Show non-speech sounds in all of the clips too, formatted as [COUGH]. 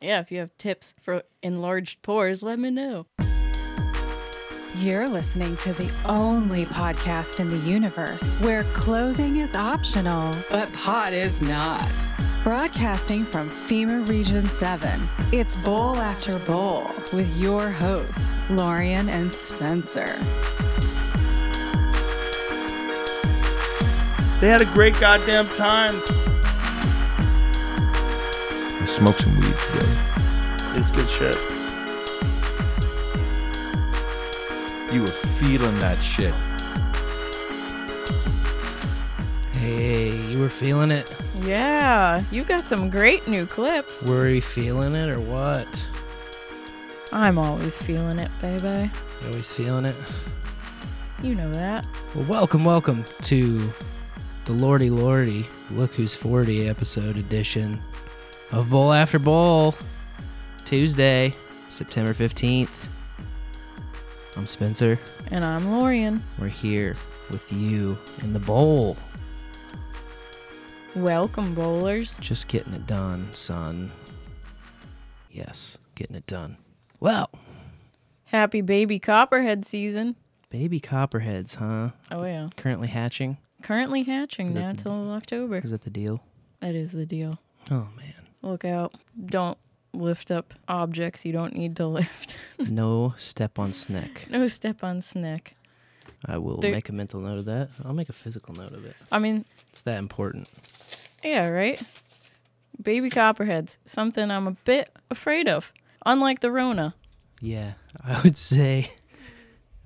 Yeah, if you have tips for enlarged pores, let me know. You're listening to the only podcast in the universe where clothing is optional, but pot is not. Broadcasting from FEMA Region 7, it's Bowl After Bowl with your hosts, Laurien and Spencer. They had a great goddamn time. I smoked some weed today. It's good shit. You were feeling that shit. Hey, you were feeling it? Yeah, you got some great new clips. Were you feeling it or what? I'm always feeling it, baby. You always feeling it? You know that. Well, welcome, welcome to the Lordy Lordy Look Who's 40 episode edition of Bowl After Bowl. Tuesday, September 15th. I'm Spencer. And I'm Laurien. We're here with you in the bowl. Welcome, bowlers. Just getting it done, son. Yes, getting it done. Well, Happy baby copperhead season. baby copperheads, huh? Oh, yeah. Currently hatching. Currently hatching Is now till October. Is that the deal? That is the deal. Oh man. Look out. Don't lift up objects you don't need to [LAUGHS] lift. No step on sneck. no step on snick. I will There- make a mental note of that. I'll make a physical note of it. I mean, It's that important. yeah, right? Baby copperheads. Something I'm a bit afraid of. Unlike the Rona. Yeah, I would say.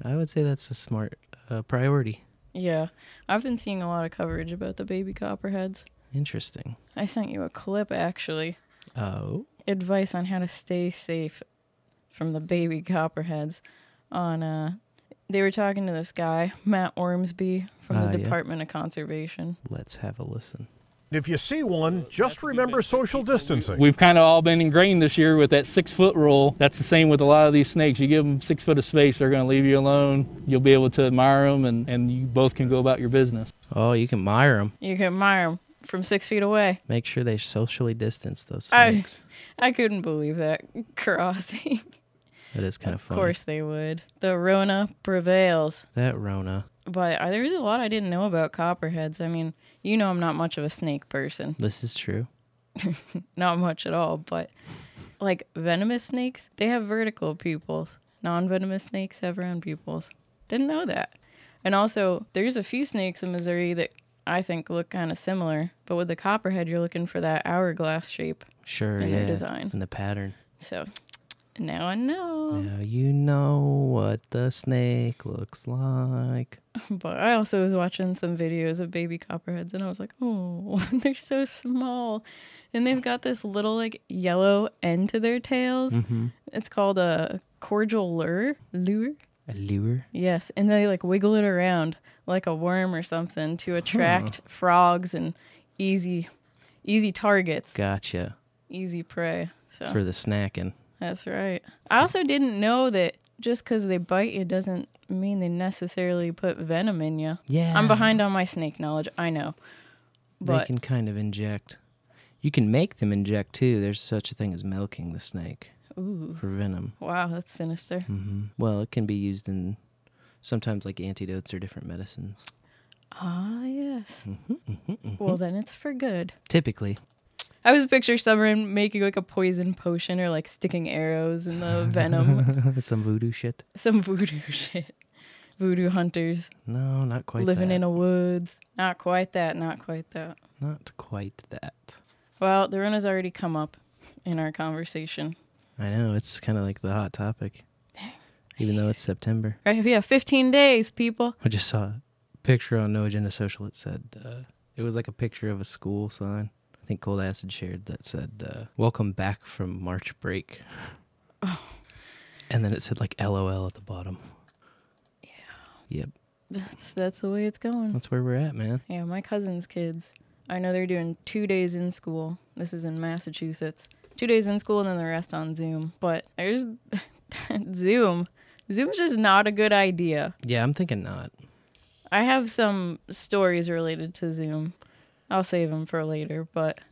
I would say that's a smart uh, priority. Yeah. I've been seeing a lot of coverage about the baby copperheads. Interesting. I sent you a clip, actually. Oh. advice on how to stay safe from the baby copperheads on uh they were talking to this guy matt ormsby from the yeah. department of conservation Let's have a listen. If you see one, just remember social distancing. We've kind of all been ingrained this year with that six foot rule. That's the same with a lot of these snakes. You give them six foot of space, they're going to leave you alone. You'll be able to admire them and, and you both can go about your business. Oh, you can admire them. you can admire them from six feet away Make sure they socially distance those snakes. [LAUGHS] i couldn't believe that [LAUGHS] crossing that is kind of funny. of course they would the rona prevails That Rona. but uh, there's a lot i didn't know about copperheads i mean you know i'm not much of a snake person This is true. [LAUGHS] not much at all, but like venomous snakes, they have vertical pupils. Non venomous snakes have round pupils. Didn't know that. And also, there's a few snakes in Missouri that I think look kind of similar, but with the copperhead, you're looking for that hourglass shape. Sure, In yeah. their design. And the pattern. So now I know. Now you know what the snake looks like. [LAUGHS] But I also was watching some videos of baby copperheads and I was like, oh, [LAUGHS] they're so small. And they've got this little like yellow end to their tails. Mm-hmm. It's called a caudal lure. Lure? A lure. Yes. And they like wiggle it around like a worm or something to hmm. attract frogs and easy easy targets. Gotcha. Easy prey. So For the snacking. that's right. I also didn't know that just because they bite you doesn't mean they necessarily put venom in you. Yeah. I'm behind on my snake knowledge. I know. They can kind of inject. You can make them inject too. There's such a thing as milking the snake ooh, for venom. wow, that's sinister. hmm Well, it can be used in sometimes like antidotes or different medicines. Ah, yes. Mm-hmm, Well, then it's for good. Typically. I was picture someone making like a poison potion or like sticking arrows in the venom. [LAUGHS] Some voodoo shit. Some voodoo [LAUGHS] shit. Voodoo hunters No, not quite living that. in a woods. Not quite that. Not quite that. Not quite that. Well, the run has already come up in our conversation. I know, it's kind of like the hot topic. Even though it's September. Right? Yeah, 15 days, people. I just saw a picture on No Agenda Social. It said, uh, it was like a picture of a school sign. I think Cold Acid shared that said, uh, Welcome back from March break. [SIGHS] And then it said like LOL at the bottom. Yeah. Yep. That's that's the way it's going. That's where we're at, man. Yeah, my cousin's kids. I know they're doing two days in school. This is in Massachusetts. Two days in school and then the rest on Zoom. But there's [LAUGHS] Zoom. Zoom's just not a good idea. Yeah, I'm thinking not. I have some stories related to Zoom. I'll save them for later, but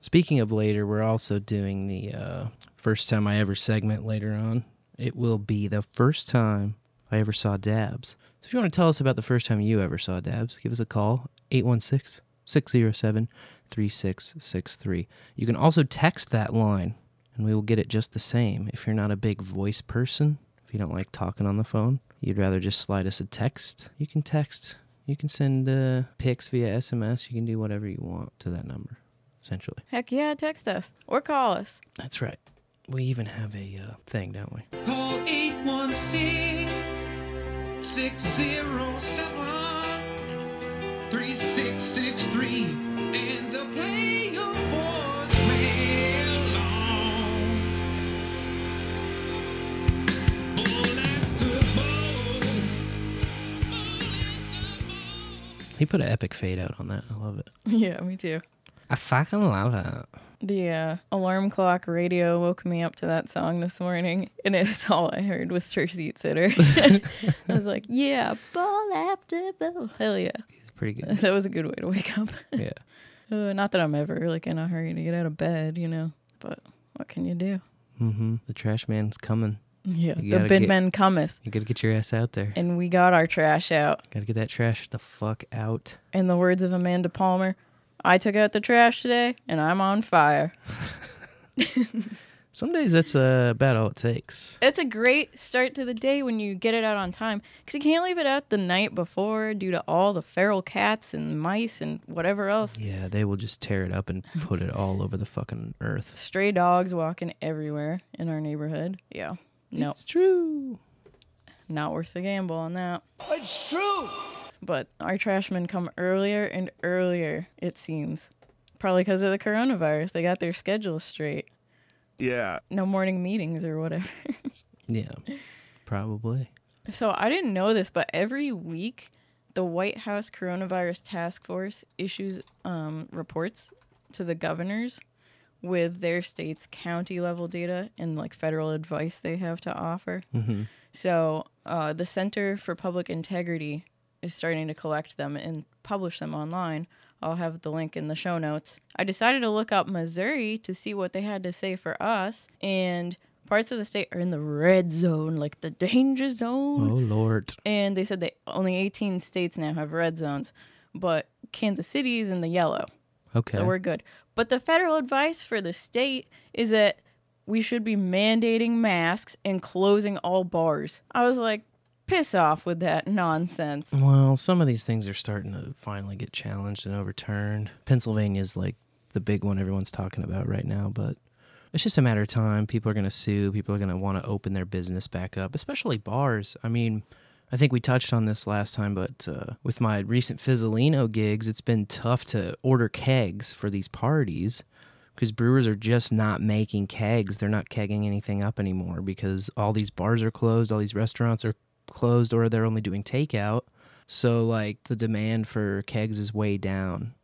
Speaking of later, we're also doing the uh, first time I ever segment later on. It will be the first time I ever saw Dabs. So if you want to tell us about the first time you ever saw Dabs, give us a call 816 607 3663. You can also text that line and we will get it just the same. If you're not a big voice person, if you don't like talking on the phone, you'd rather just slide us a text, you can text. You can send uh, pics via SMS. You can do whatever you want to that number, essentially. Heck yeah, text us or call us. That's right. We even have a uh, thing, don't we? Call 816 607 3663 and they'll play your voicemail long. Bull after bull. Bull after bull. He put an epic fade out on that. I love it. [LAUGHS] Yeah, me too. I fucking love it. The uh, alarm clock radio woke me up to that song this morning, and it's [LAUGHS] all I heard was Sir Seat Sitter. I was like, yeah, ball after ball. Hell yeah. Pretty good. [LAUGHS] That was a good way to wake up. [LAUGHS] yeah. Uh, not that I'm ever like in a hurry to get out of bed, you know, but what can you do? Mm-hmm. The trash man's coming. Yeah, You the gotta bin get- man cometh, You gotta get your ass out there. and we got our trash out. Gotta get that trash the fuck out. In the words of Amanda Palmer, I took out the trash today, and I'm on fire. [LAUGHS] Some days that's uh, about all it takes. It's a great start to the day when you get it out on time because you can't leave it out the night before due to all the feral cats and mice and whatever else. Yeah, they will just tear it up and put it all over the fucking earth. [LAUGHS] Stray dogs walking everywhere in our neighborhood. Yeah. No, It's true. not worth the gamble on that. It's true. But our trashmen come earlier and earlier, it seems. Probably because of the coronavirus. They got their schedules straight. Yeah. No morning meetings or whatever. [LAUGHS] Yeah, probably. So I didn't know this, but every week the White House Coronavirus Task Force issues um, reports to the governors with their state's county level data and like federal advice they have to offer. Mm-hmm. So uh, the Center for Public Integrity is starting to collect them and publish them online. I'll have the link in the show notes. I decided to look up Missouri to see what they had to say for us, and parts of the state are in the red zone, like the danger zone Oh lord. and they said that only 18 states now have red zones, but Kansas City is in the yellow, Okay. so we're good. But the federal advice for the state is that we should be mandating masks and closing all bars. I was like, piss off with that nonsense. Well, some of these things are starting to finally get challenged and overturned. Pennsylvania's like the big one everyone's talking about right now, but it's just a matter of time. People are going to sue. People are going to want to open their business back up, especially bars. I mean, I think we touched on this last time, but uh, with my recent Fizzolino gigs, it's been tough to order kegs for these parties because brewers are just not making kegs. They're not kegging anything up anymore because all these bars are closed, all these restaurants are closed, or they're only doing takeout. So, like, the demand for kegs is way down.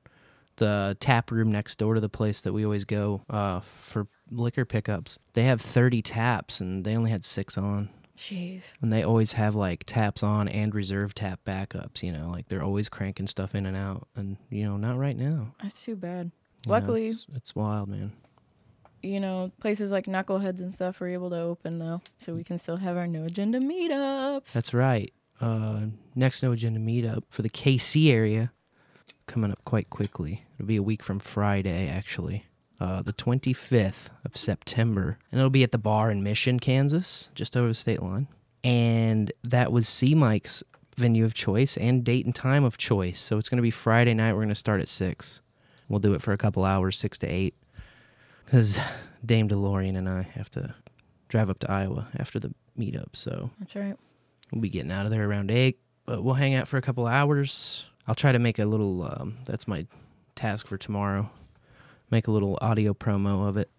The tap room next door to the place that we always go uh, for liquor pickups, they have 30 taps and they only had six on. Jeez. And they always have like taps on and reserve tap backups, you know, like they're always cranking stuff in and out. And, you know, not right now. That's too bad. You know, Luckily, it's, it's wild, man. You know, places like Knuckleheads and stuff were able to open though, so we can still have our no agenda meetups. That's right. Uh, next No Agenda meetup for the KC area coming up quite quickly. It'll be a week from Friday, actually. Uh, the 25th of September. And it'll be at the bar in Mission, Kansas, just over the state line. And that was C Mike's venue of choice and date and time of choice. So it's going to be Friday night. We're going to start at 6. We'll do it for a couple hours, 6 to 8. Because Dame DeLorean and I have to drive up to Iowa after the meetup. So That's right. We'll be getting out of there around eight, but we'll hang out for a couple hours. I'll try to make a little. Um, that's my task for tomorrow. Make a little audio promo of it.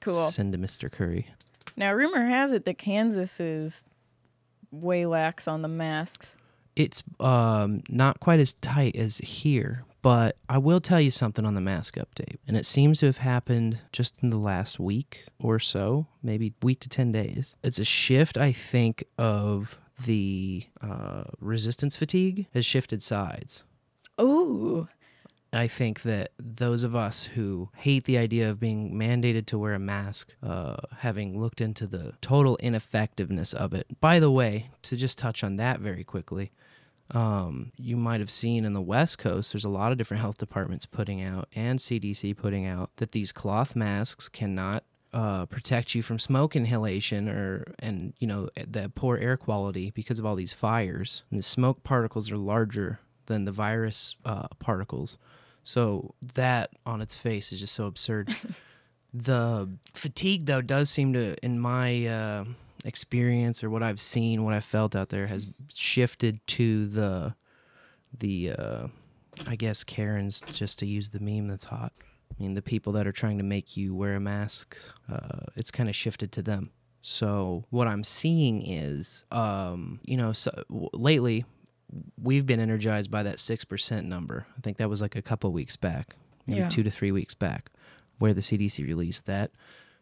Cool. Send to Mr. Curry. Now, rumor has it that Kansas is way lax on the masks. It's um, not quite as tight as here, but I will tell you something on the mask update, and it seems to have happened just in the last week or so, maybe week to ten days. It's a shift, I think, of the uh, resistance fatigue has shifted sides. Ooh. I think that those of us who hate the idea of being mandated to wear a mask, uh, having looked into the total ineffectiveness of it. By the way, to just touch on that very quickly, um, you might have seen in the West Coast, there's a lot of different health departments putting out and CDC putting out that these cloth masks cannot uh, protect you from smoke inhalation or and you know the poor air quality because of all these fires. And the smoke particles are larger than the virus uh, particles, so that on its face is just so absurd. [LAUGHS] the fatigue though does seem to, in my uh, experience or what I've seen, what I've felt out there, has shifted to the the uh, I guess Karens, just to use the meme that's hot. I mean, the people that are trying to make you wear a mask, uh, it's kind of shifted to them. So what I'm seeing is, um, you know, so, w- lately we've been energized by that six percent number. I think that was like a couple weeks back, maybe Yeah. two to three weeks back, where the CDC released that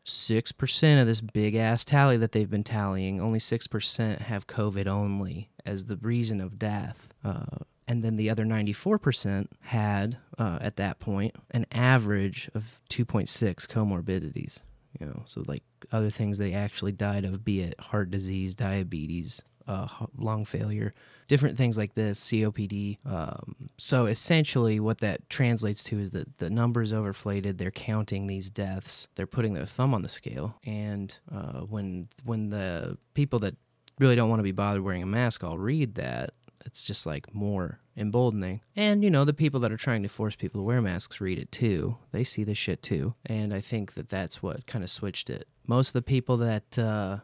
six percent of this big ass tally that they've been tallying, only six percent have COVID only as the reason of death. Uh, and then the other 94% had uh, at that point an average of 2.6 comorbidities you know so like other things they actually died of be it heart disease diabetes uh, lung failure different things like this copd um, so essentially what that translates to is that the numbers overflated they're counting these deaths they're putting their thumb on the scale and uh, when when the people that really don't want to be bothered wearing a mask all read that it's just like more emboldening. And you know, the people that are trying to force people to wear masks read it too. They see this shit too. And I think that that's what kind of switched it. Most of the people that uh,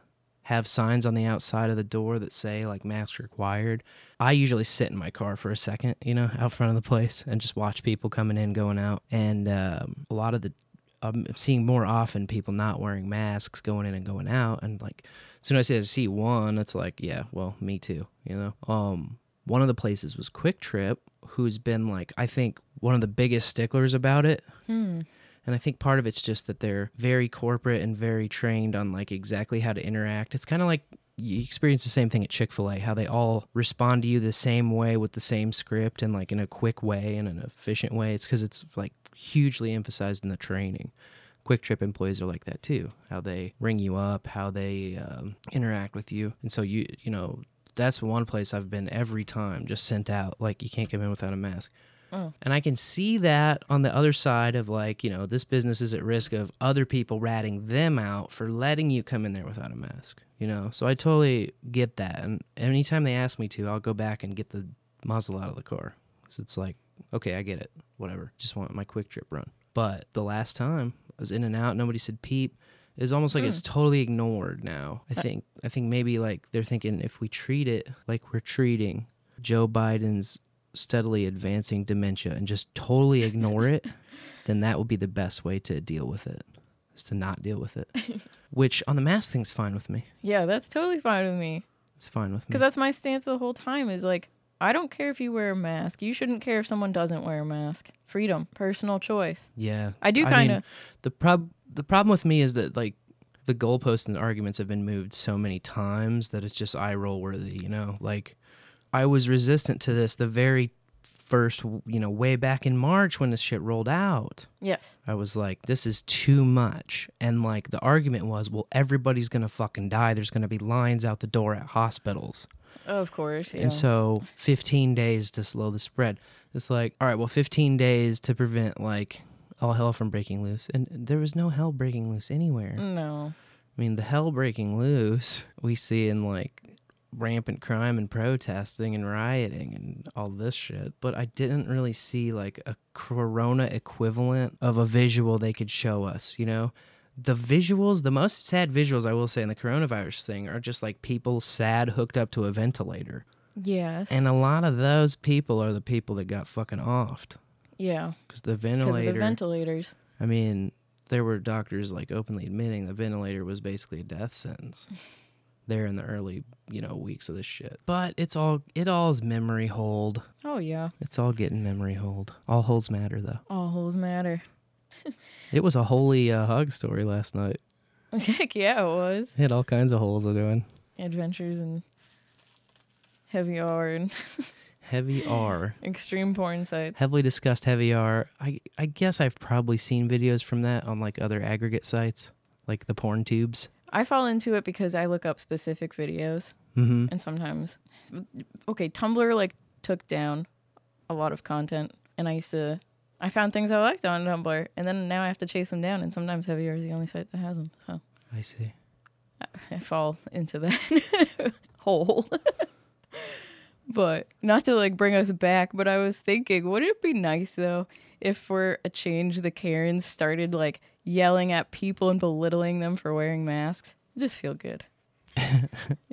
have signs on the outside of the door that say like masks required, I usually sit in my car for a second, you know, out front of the place and just watch people coming in, going out. And um, a lot of the I'm seeing more often people not wearing masks going in and going out and like as soon as I see one, it's like, yeah, well, me too, you know. Um one of the places was QuikTrip, who's been like I think one of the biggest sticklers about it. And I think part of it's just that they're very corporate and very trained on like exactly how to interact. It's kind of like you experience the same thing at Chick-fil-A, how they all respond to you the same way with the same script and like in a quick way and an efficient way. It's cuz it's like hugely emphasized in the training. QuikTrip employees are like that too. How they ring you up, how they um, interact with you, and so you you know that's one place I've been every time, just sent out like you can't come in without a mask. Mm. And I can see that on the other side of like, you know, this business is at risk of other people ratting them out for letting you come in there without a mask, you know? So I totally get that. And anytime they ask me to, I'll go back and get the muzzle out of the car. Because it's like, okay, I get it. Whatever. Just want my quick trip run. But the last time I was in and out, nobody said peep. It's almost like it's mm. totally ignored now. I think I think maybe like they're thinking if we treat it like we're treating Joe Biden's steadily advancing dementia and just totally ignore it, [LAUGHS] then that would be the best way to deal with it. Is to not deal with it. [LAUGHS] Which on the mask thing's fine with me. Yeah, that's totally fine with me. It's fine with me. Because that's my stance the whole time is like, I don't care if you wear a mask. You shouldn't care if someone doesn't wear a mask. Freedom, personal choice. Yeah, I do kinda- the prob the problem with me is that like the goalposts and arguments have been moved so many times that it's just eye roll worthy. You know, like I was resistant to this the very first, you know, way back in March when this shit rolled out. Yes. I was like, this is too much. And like the argument was, well, everybody's gonna fucking die. There's gonna be lines out the door at hospitals. Of course. Yeah. And so 15 days to slow the spread. It's like, all right, well, 15 days to prevent like all hell from breaking loose. And there was no hell breaking loose anywhere. no. I mean, the hell breaking loose we see in like rampant crime and protesting and rioting and all this shit. But I didn't really see like a corona equivalent of a visual they could show us, you know? The visuals, the most sad visuals I will say in the coronavirus thing are just like people sad hooked up to a ventilator. Yes. And a lot of those people are the people that got fucking offed. yeah. Because the ventilator. the ventilators. I mean, there were doctors like openly admitting the ventilator was basically a death sentence. [LAUGHS] there in the early, you know, weeks of this shit. But it's all it all is memory hold. Oh yeah. It's all getting memory hold. All holds matter though. All holes matter. [LAUGHS] It was a holy uh, hug story last night. [LAUGHS] Heck yeah, it was. It had all kinds of holes going. Adventures and heavy r and [LAUGHS] Heavy R. Extreme porn sites. Heavily discussed heavy R. I I guess I've probably seen videos from that on like other aggregate sites, like the porn tubes. I fall into it because I look up specific videos, Mm-hmm. and sometimes, okay, Tumblr like took down a lot of content, and I used to, I found things I liked on Tumblr, and then now I have to chase them down, and sometimes Heavy R is the only site that has them, so I see. [LAUGHS] I fall into that [LAUGHS] hole. [LAUGHS] but not to like bring us back, but I was thinking, would it be nice though if for a change the Karens started like yelling at people and belittling them for wearing masks? It'd just feel good. [LAUGHS] It'd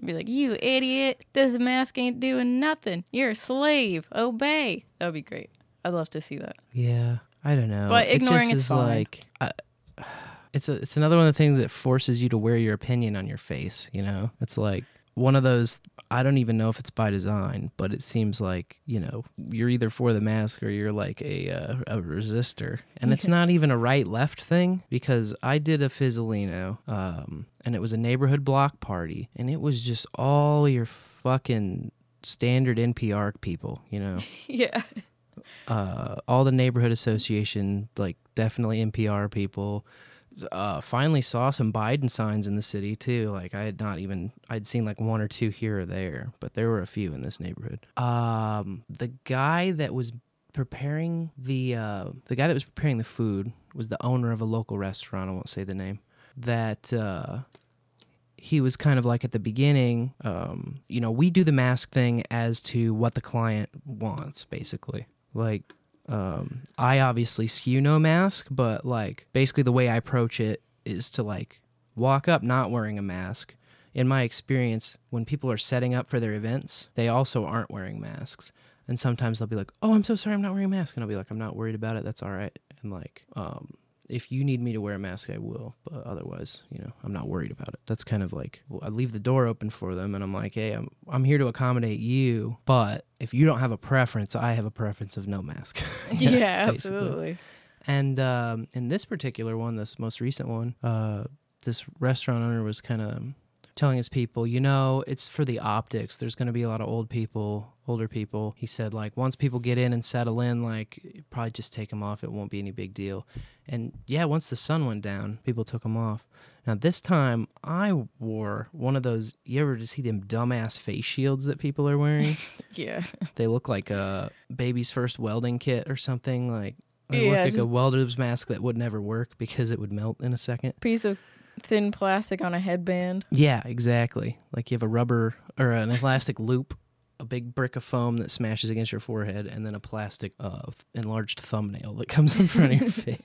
be like, you idiot, this mask ain't doing nothing. You're a slave. Obey. That would be great. I'd love to see that. Yeah, I don't know. But It just ignoring it's is fine. like I, it's a, it's another one of the things that forces you to wear your opinion on your face. You know, it's like one of those. I don't even know if it's by design, but it seems like you know you're either for the mask or you're like a uh, a resistor, and it's not even a right left thing because I did a Fizzolino, um, and it was a neighborhood block party, and it was just all your fucking standard NPR people, you know [LAUGHS] yeah. uh, all the neighborhood association, like definitely NPR people. Uh, finally saw some Biden signs in the city too. Like I had not even I'd seen like one or two here or there, but there were a few in this neighborhood. Um, the guy that was preparing the uh, the guy that was preparing the food was the owner of a local restaurant. I won't say the name. That uh, he was kind of like at the beginning, um, you know, we do the mask thing as to what the client wants, basically. Like, um, I obviously skew no mask, but like, basically, the way I approach it is to like walk up not wearing a mask. In my experience, when people are setting up for their events, they also aren't wearing masks. And sometimes they'll be like, "Oh, I'm so sorry, I'm not wearing a mask," and I'll be like, "I'm not worried about it. That's all right." And like, um, if you need me to wear a mask, I will. But otherwise, you know, I'm not worried about it. That's kind of like well, I leave the door open for them, and I'm like, hey, I'm I'm here to accommodate you. But if you don't have a preference, I have a preference of no mask. [LAUGHS] [LAUGHS] Yeah, basically. absolutely. And um, in this particular one, this most recent one, uh, this restaurant owner was kind of telling his people, you know, it's for the optics. There's going to be a lot of old people, older people. He said, like, once people get in and settle in, like, probably just take them off. It won't be any big deal. And yeah, once the sun went down, people took them off. Now, this time I wore one of those. You ever just see them dumbass face shields that people are wearing? [LAUGHS] Yeah. they look like a baby's first welding kit or something. Like, they Yeah, look like a welder's mask that would never work because it would melt in a second. Piece of thin plastic on a headband. Yeah, exactly. Like you have a rubber or an elastic loop, a big brick of foam that smashes against your forehead, and then a plastic uh, enlarged thumbnail that comes in front of your [LAUGHS] face.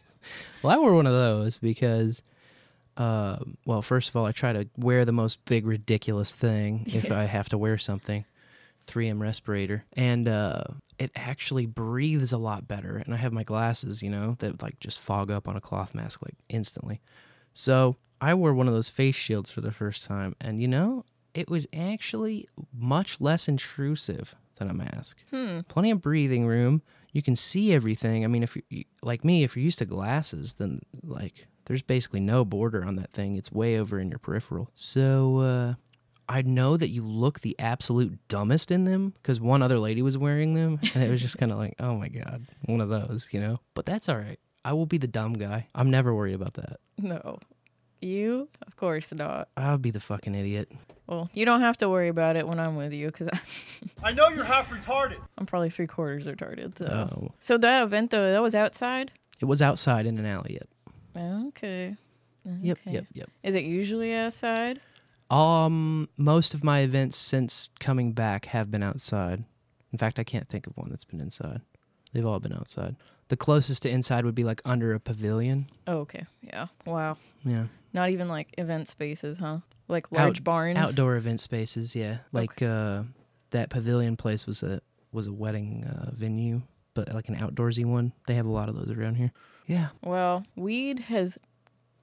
Well, I wore one of those because, uh, well, first of all, I try to wear the most big ridiculous thing if [LAUGHS] I have to wear something. 3M respirator, and uh, it actually breathes a lot better. And I have my glasses, you know, that like just fog up on a cloth mask like instantly. So I wore one of those face shields for the first time, and you know, it was actually much less intrusive than a mask. Hmm. Plenty of breathing room. You can see everything. I mean, if you like me, if you're used to glasses, then like there's basically no border on that thing. It's way over in your peripheral. So uh, I know that you look the absolute dumbest in them because one other lady was wearing them, and it was just kind of like, oh my god, one of those, you know. But that's all right. I will be the dumb guy. I'm never worried about that. No. You? Of course not. I'll be the fucking idiot. Well, you don't have to worry about it when I'm with you because [LAUGHS] I know you're half retarded. I'm probably three quarters retarded. So. Oh. so that event though, that was outside. It was outside in an alley. Yep. Okay. Yep. Yep. Yep. Is it usually outside? Um, most of my events since coming back have been outside. In fact, I can't think of one that's been inside. They've all been outside. The closest to inside would be like under a pavilion. Oh, okay. Yeah. Wow. Yeah. Not even like event spaces, huh? Like large Out- barns. Outdoor event spaces, yeah. Like uh that pavilion place was a was a wedding uh, venue, but like an outdoorsy one. They have a lot of those around here. Yeah. Well, weed has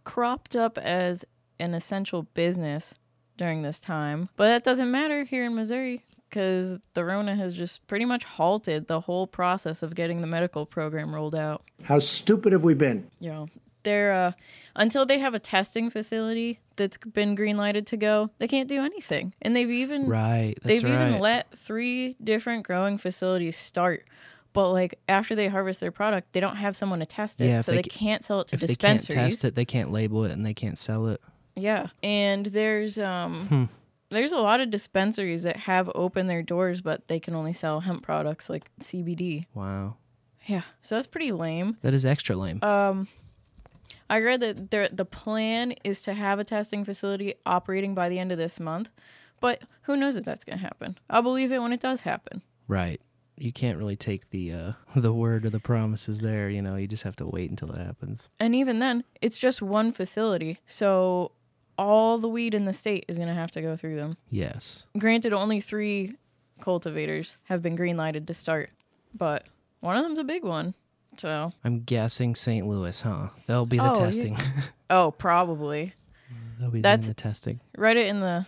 cropped up as an essential business during this time, but that doesn't matter here in Missouri because the Rona has just pretty much halted the whole process of getting the medical program rolled out. How stupid have we been? Yeah. They're uh until they have a testing facility that's been green lighted to go, they can't do anything. And they've even Right. That's they've right. even let three different growing facilities start. But like after they harvest their product, they don't have someone to test it, Yeah, so they they, can't sell it to if they can't test it, they can't label it and they can't sell it. Yeah, and there's um Hmm. There's a lot of dispensaries that have opened their doors, but they can only sell hemp products like CBD. Wow. Yeah, so that's pretty lame. That is extra lame. Um, I read that there, the plan is to have a testing facility operating by the end of this month, but who knows if that's going to happen? I'll believe it when it does happen. right. You can't really take the uh, [LAUGHS] the word or the promises there. You know, you just have to wait until it happens. And even then, it's just one facility, so all the weed in the state is going to have to go through them. Yes. Granted, only three cultivators have been green lighted to start, but one of them's a big one. So, I'm guessing St. Louis, huh? They'll be the Oh, yeah. testing. [LAUGHS] oh, probably. They'll be That's- doing the testing. Write it in the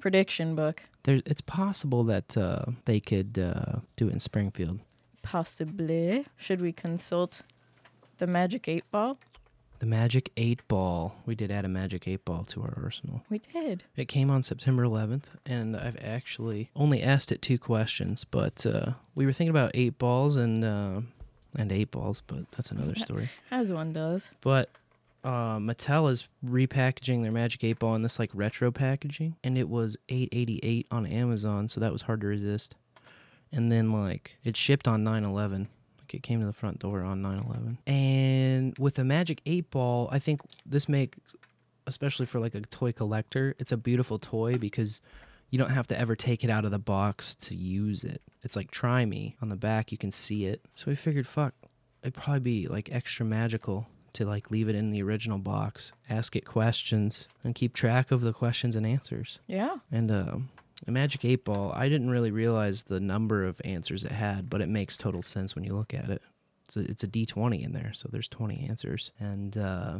prediction book. There's, it's possible that uh, they could uh, do it in Springfield. Possibly. Should we consult the magic eight ball? The Magic 8 Ball. We did add a Magic 8 Ball to our arsenal. We did. It came on September 11th, and I've actually only asked it two questions, but uh, we were thinking about eight balls and uh, and eight balls, but that's another story. As one does. But uh, Mattel is repackaging their Magic 8 Ball in this like retro packaging, and it was 888 on Amazon, so that was hard to resist. And then like it shipped on 911. It came to the front door on 9 11. And with the Magic 8 Ball, I think this makes, especially for like a toy collector, it's a beautiful toy because you don't have to ever take it out of the box to use it. It's like try me on the back, you can see it. So we figured fuck, it'd probably be like extra magical to like leave it in the original box, ask it questions, and keep track of the questions and answers. Yeah. And uh, a Magic 8 Ball, I didn't really realize the number of answers it had, but it makes total sense when you look at it. It's a, it's a D20 in there, so there's 20 answers. And uh,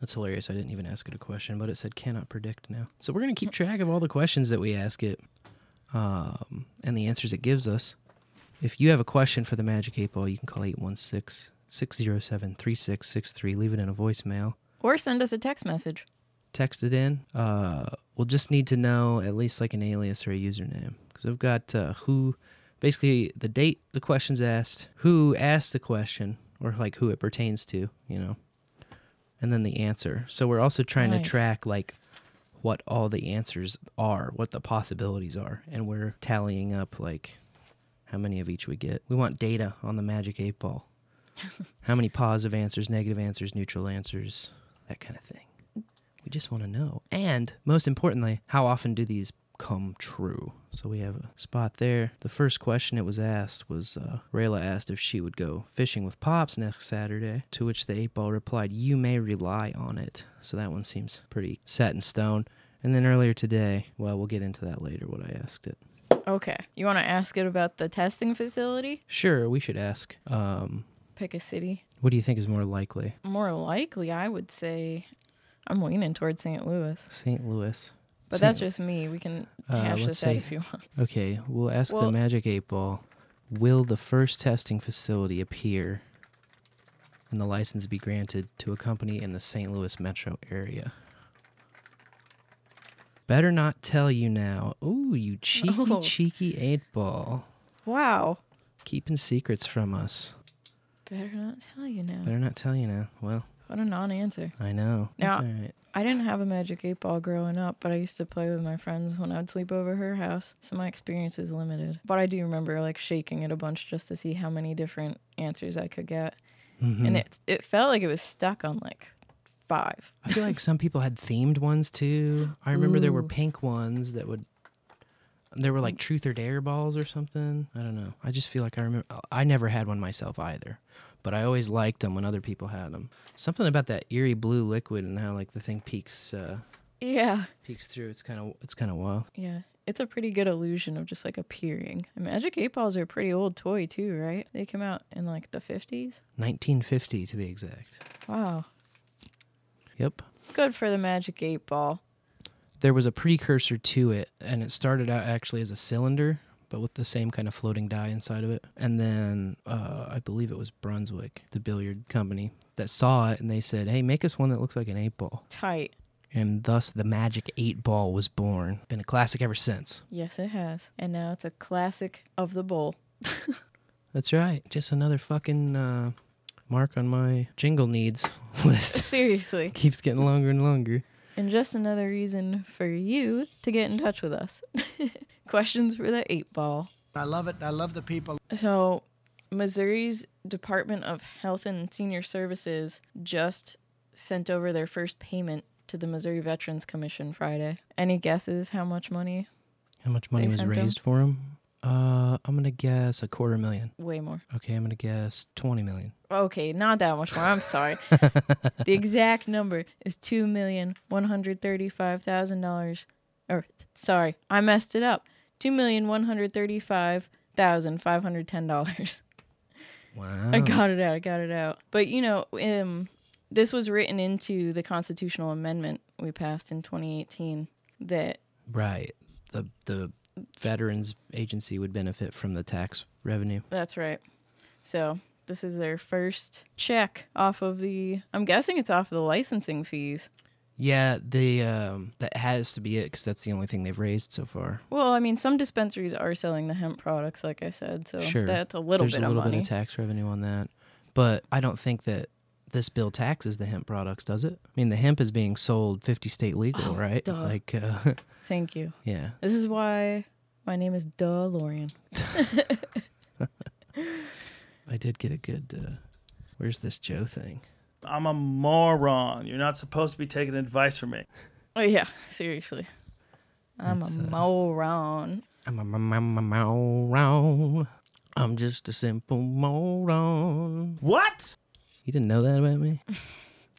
that's hilarious. I didn't even ask it a question, but it said cannot predict now. So we're going to keep [LAUGHS] track of all the questions that we ask it um, and the answers it gives us. If you have a question for the Magic 8 Ball, you can call 816 607 3663. Leave it in a voicemail Or send us a text message. Text it in. Uh, we'll just need to know at least like an alias or a username because I've got uh, who, basically the date the question's asked, who asked the question, or like who it pertains to, you know, and then the answer. So we're also trying Nice. to track like what all the answers are, what the possibilities are, and we're tallying up like how many of each we get. We want data on the Magic Eight Ball. [LAUGHS] how many positive answers, negative answers, neutral answers, that kind of thing. Just want to know. And most importantly, how often do these come true? So we have a spot there. The first question it was asked was uh, Rayla asked if she would go fishing with Pops next Saturday, to which the 8 ball replied, You may rely on it. So that one seems pretty set in stone. And then earlier today, well, we'll get into that later, what I asked it. Okay. You want to ask it about the testing facility? Sure, we should ask. Um, Pick a city. what do you think is more likely? More likely, I would say I'm leaning towards St. Louis. St. Louis. But St. that's just me. We can Uh, hash let's this out if you want. Okay, we'll ask the Magic 8 Ball Will the first testing facility appear and the license be granted to a company in the St. Louis metro area? Better not tell you now. Ooh, you cheeky, Oh. cheeky 8 Ball. Wow. Keeping secrets from us. Better not tell you now. Better not tell you now. Well, What a non answer. I know. Now- all right. I didn't have a magic eight ball growing up, but I used to play with my friends when I would sleep over her house. So my experience is limited. But I do remember like shaking it a bunch just to see how many different answers I could get. Mhm. And it it felt like it was stuck on like five. I feel like some people had themed ones too. I remember there were pink ones that would. There were like truth or dare balls or something. I don't know. I just feel like I remember. I never had one myself either, but I always liked them when other people had them. Something about that eerie blue liquid and how like the thing peaks. uh, Yeah. peeks through. It's kind of it's kind of wild. Yeah. It's a pretty good illusion of just like appearing. And Magic 8 balls are a pretty old toy too, right? They came out in like the 50s. 1950 to be exact. Wow. Yep. Good for the Magic 8 ball. There was a precursor to it, and it started out actually as a cylinder, but with the same kind of floating die inside of it. And then uh, I believe it was Brunswick, the billiard company, that saw it and they said, "Hey, make us one that looks like an eight ball." Tight. And thus the Magic 8 Ball was born. Been a classic ever since. Yes, it has. And now it's a classic of the bowl. [LAUGHS] That's right. Just another fucking uh, mark on my jingle needs [LAUGHS] list. Seriously. [LAUGHS] Keeps getting longer and longer. And just another reason for you to get in touch with us. Questions for the eight ball. I love it. I love the people. So, Missouri's Department of Health and Senior Services just sent over their first payment to the Missouri Veterans Commission Friday. Any guesses how much money? How much money They was sent 'em? raised for him? Uh, I'm gonna guess a quarter million. Way more. Okay, I'm gonna guess 20 million. Okay, not that much more. I'm sorry. [LAUGHS] the exact number is two million one hundred thirty-five thousand dollars. Or sorry, I messed it up. Two million one hundred thirty-five thousand five hundred ten dollars. Wow. I got it out. I got it out. But you know, um, this was written into the constitutional amendment we passed in 2018 that Right. The the Veterans Agency would benefit from the tax revenue. that's right. So this is their first check off of the. I'm guessing it's off of the licensing fees. Yeah, the um, that has to be it because that's the only thing they've raised so far. Well, I mean, some dispensaries are selling the hemp products, like I said, so sure, that's a little There's bit a of little money. bit of tax revenue on that, but I don't think that this bill taxes the hemp products, does it? I mean, the hemp is being sold 50 state legal, right? Oh, duh. Like, uh, [LAUGHS] Thank you. yeah. This is why my name is DeLorean. [LAUGHS] I did get a good. Uh, where's this Joe thing? I'm a moron. You're not supposed to be taking advice from me. Oh yeah, seriously. I'm That's, a uh, moron. I'm a moron. I'm just a simple moron. What? You didn't know that about me? [LAUGHS]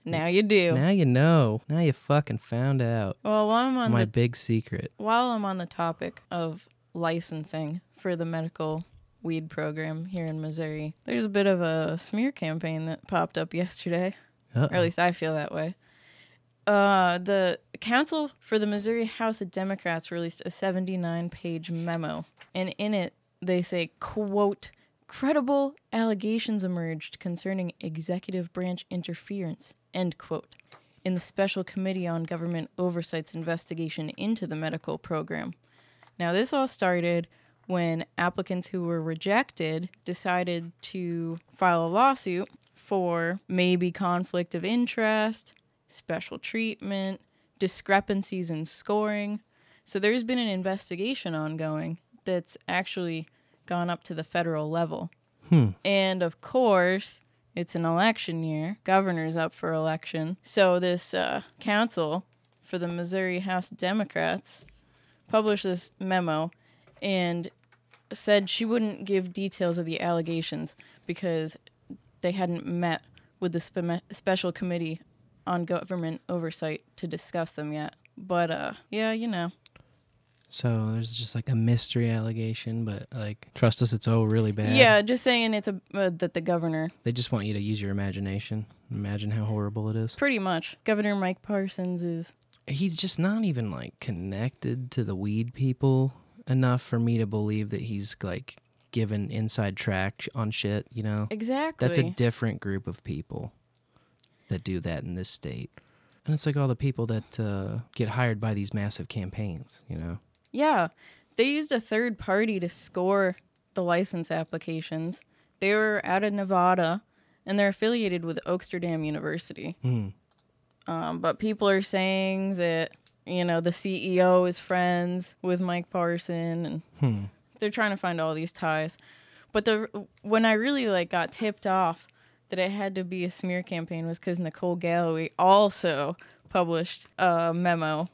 Now you do. Now you know. Now you fucking found out Well, while I'm on my the big secret. while I'm on the topic of licensing for the medical weed program here in Missouri, there's a bit of a smear campaign that popped up yesterday. Uh-oh. Or at least I feel that way. Uh, the Council for the Missouri House of Democrats released a 79 page memo, and in it they say, quote, credible allegations emerged concerning executive branch interference, end quote, in the Special Committee on Government Oversight's investigation into the medical program. Now, this all started when applicants who were rejected decided to file a lawsuit for maybe conflict of interest, special treatment, discrepancies in scoring. So there's been an investigation ongoing that's actually gone up to the federal level. And of course, it's an election year. Governor's up for election. So this uh, council for the Missouri House Democrats published this memo and said she wouldn't give details of the allegations because they hadn't met with the spe- special committee on government oversight to discuss them yet. But uh yeah, you know. So there's just like a mystery allegation, but like trust us, it's all really bad. Yeah, just saying it's a uh, that the governor They just want you to use your imagination. Imagine how horrible it is. pretty much Governor Mike Parsons is He's just not even like connected to the weed people enough for me to believe that he's like given inside track on shit, you know? exactly That's a different group of people that do that in this state. And it's like all the people that uh, get hired by these massive campaigns, you know? Yeah, they used a third party to score the license applications. They were out of Nevada, and they're affiliated with Oaksterdam University. Um, but people are saying that you know the CEO is friends with Mike Parson, and hmm. they're trying to find all these ties. But the when I really like got tipped off that it had to be a smear campaign was because Nicole Galloway also published a memo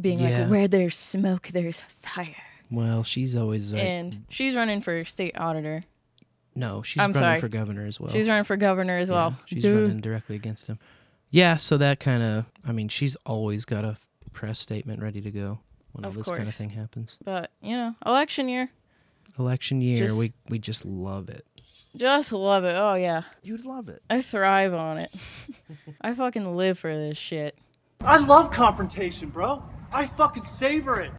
being Yeah. like, "Where there's smoke, there's fire," Well, she's always like, and she's running for state auditor. no, she's I'm running sorry. for governor as well. She's running for governor as Yeah, well. she's Duh. running directly against him. Yeah, so that kind of, I mean, she's always got a press statement ready to go when all Of this kind of thing happens. But you know, election year, Election year, Just- we we just love it. just love it. Oh yeah, You'd love it. I thrive on it. [LAUGHS] I fucking live for this shit. I love confrontation, bro. I fucking savor it.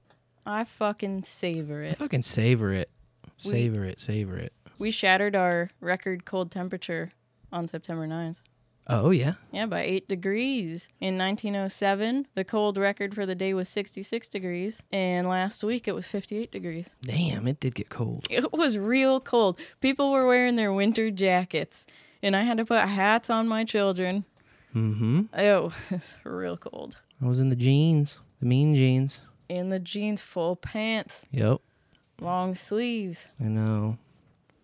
I fucking savor it. I fucking savor it, savor it, savor it. We shattered our record cold temperature on September 9th. Oh yeah. Yeah, by eight degrees. In 1907, the cold record for the day was 66 degrees, and last week it was 58 degrees. Damn, it did get cold. [LAUGHS] It was real cold. People were wearing their winter jackets, and I had to put hats on my children. Mm-hmm. [LAUGHS] It was real cold. I was in the jeans, the mean jeans. In the jeans, full pants, Yep. long sleeves. I know.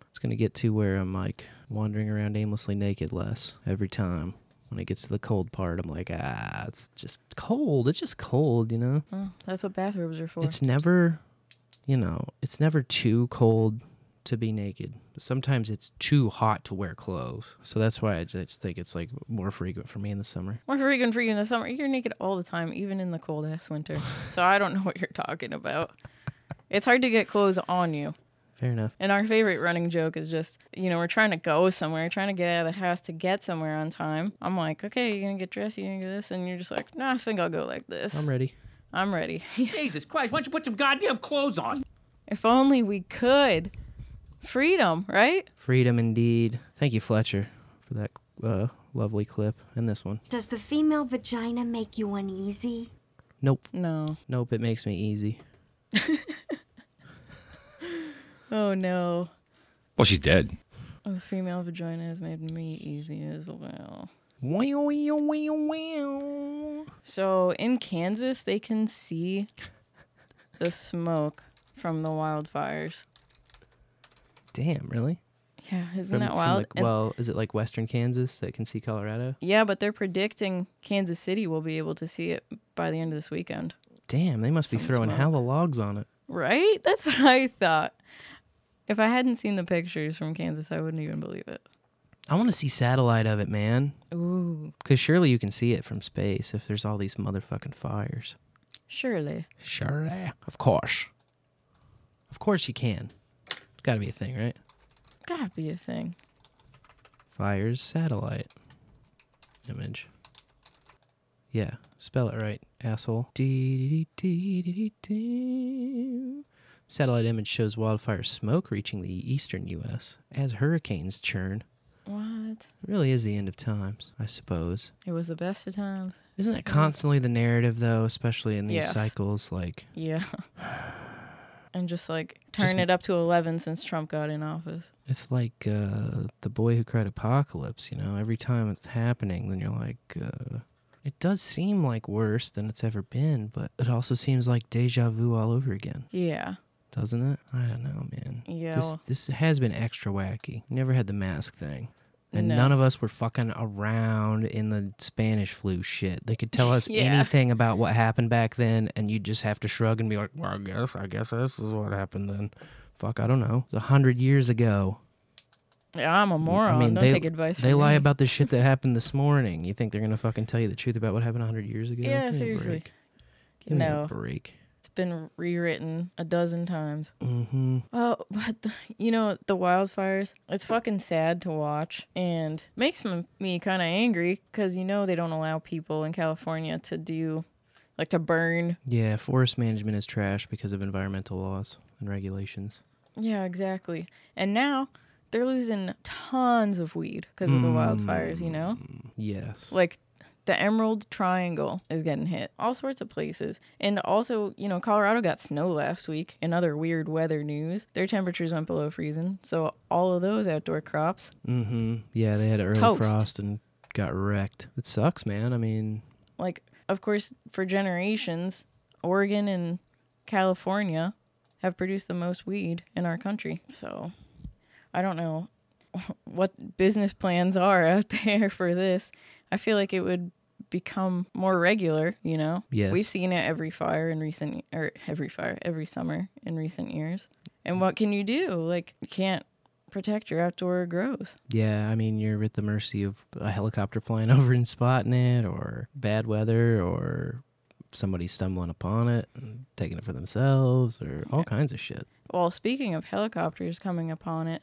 It's gonna get to where I'm like wandering around aimlessly naked less every time. When it gets to the cold part, I'm like, ah, it's just cold. It's just cold, you know. Oh, that's what bathrobes are for. It's never, you know, it's never too cold to be naked. But sometimes it's too hot to wear clothes. So that's why I just think it's like more frequent for me in the summer. More frequent for you in the summer. You're naked all the time, even in the cold ass winter. [LAUGHS] so I don't know what you're talking about. It's hard to get clothes on you. Fair enough. And our favorite running joke is just, you know, we're trying to go somewhere, trying to get out of the house to get somewhere on time. I'm like, okay, you're gonna get dressed, you're gonna do this, and you're just like, nah, I think I'll go like this. I'm ready. I'm ready. [LAUGHS] Jesus Christ, why don't you put some goddamn clothes on? if only we could. Freedom, right? Freedom indeed. Thank you, Fletcher, for that uh, lovely clip and this one. Does the female vagina make you uneasy? Nope. No. Nope, it makes me easy. [LAUGHS] Oh no. Well, she's dead. Oh, the female vagina has made me easy as well. Wow, wow, wow, wow. So in Kansas, they can see the smoke from the wildfires. Damn, really? Yeah, isn't From- that from, wild? like- And- well, is it like Western Kansas that can see Colorado? yeah, but they're predicting Kansas City will be able to see it by the end of this weekend. Damn, they must be throwing smoke. hella logs on it. Right? That's what I thought. If I hadn't seen the pictures from Kansas, I wouldn't even believe it. I want to see satellite of it, man. Ooh, Because surely you can see it from space if there's all these motherfucking fires. surely. Surely. Of course. Of course you can. It's got to be a thing, right? Gotta be a thing. Fires satellite image. Yeah, spell it right, asshole. Dee-dee-dee-dee-dee-dee. Satellite image shows wildfire smoke reaching the eastern U.S. as hurricanes churn. What? It really is the end of times, I suppose. It was the best of times. Isn't that constantly the narrative, though, especially in these Yes. cycles? Like, Yeah. [SIGHS] and just like Just- turn it up to 11 since Trump got in office. it's like uh, the boy who cried apocalypse, you know? Every time it's happening, then you're like, uh, it does seem like worse than it's ever been, but it also seems like deja vu all over again, Yeah. Doesn't it? I don't know, man. Yeah. This, this has been extra wacky. Never had the mask thing. And No. none of us were fucking around in the Spanish flu shit. They could tell [LAUGHS] us Yeah. anything about what happened back then, and you'd just have to shrug and be like, "Well, I guess, I guess this is what happened then." Fuck, I don't know. It was a hundred years ago. yeah, I'm a moron. I mean, Don't they, take advice they lie me. about the shit that happened this morning. You think they're gonna fucking tell you the truth about what happened a hundred years ago? Yeah, Give seriously. Give me a break. Been rewritten a dozen times. Mm-hmm. Well, [LAUGHS] but the, you know the wildfires. It's fucking sad to watch, and makes m- me kind of angry because you know they don't allow people in California to do, like to burn. Yeah, forest management is trash because of environmental laws and regulations. Yeah, exactly. And now they're losing tons of weed because of the wildfires. You know, Yes. like the Emerald Triangle is getting hit. All sorts of places. And also, you know, Colorado got snow last week. In other weird weather news, their temperatures went below freezing. So all of those outdoor crops. Mm-hmm. Yeah, they had early Toast. frost and got wrecked. It sucks, man. I mean, Like, of course, for generations, Oregon and California have produced the most weed in our country. So I don't know [LAUGHS] what business plans are out [LAUGHS] there for this. I feel like it would become more regular, you know? Yes. We've seen it every fire in recent or every fire, every summer in recent years. And what can you do? Like you can't protect your outdoor grows. yeah, I mean, you're at the mercy of a helicopter flying [LAUGHS] over and spotting it, or bad weather, or somebody stumbling upon it and taking it for themselves, or all kinds of shit. Well, speaking of helicopters coming upon it,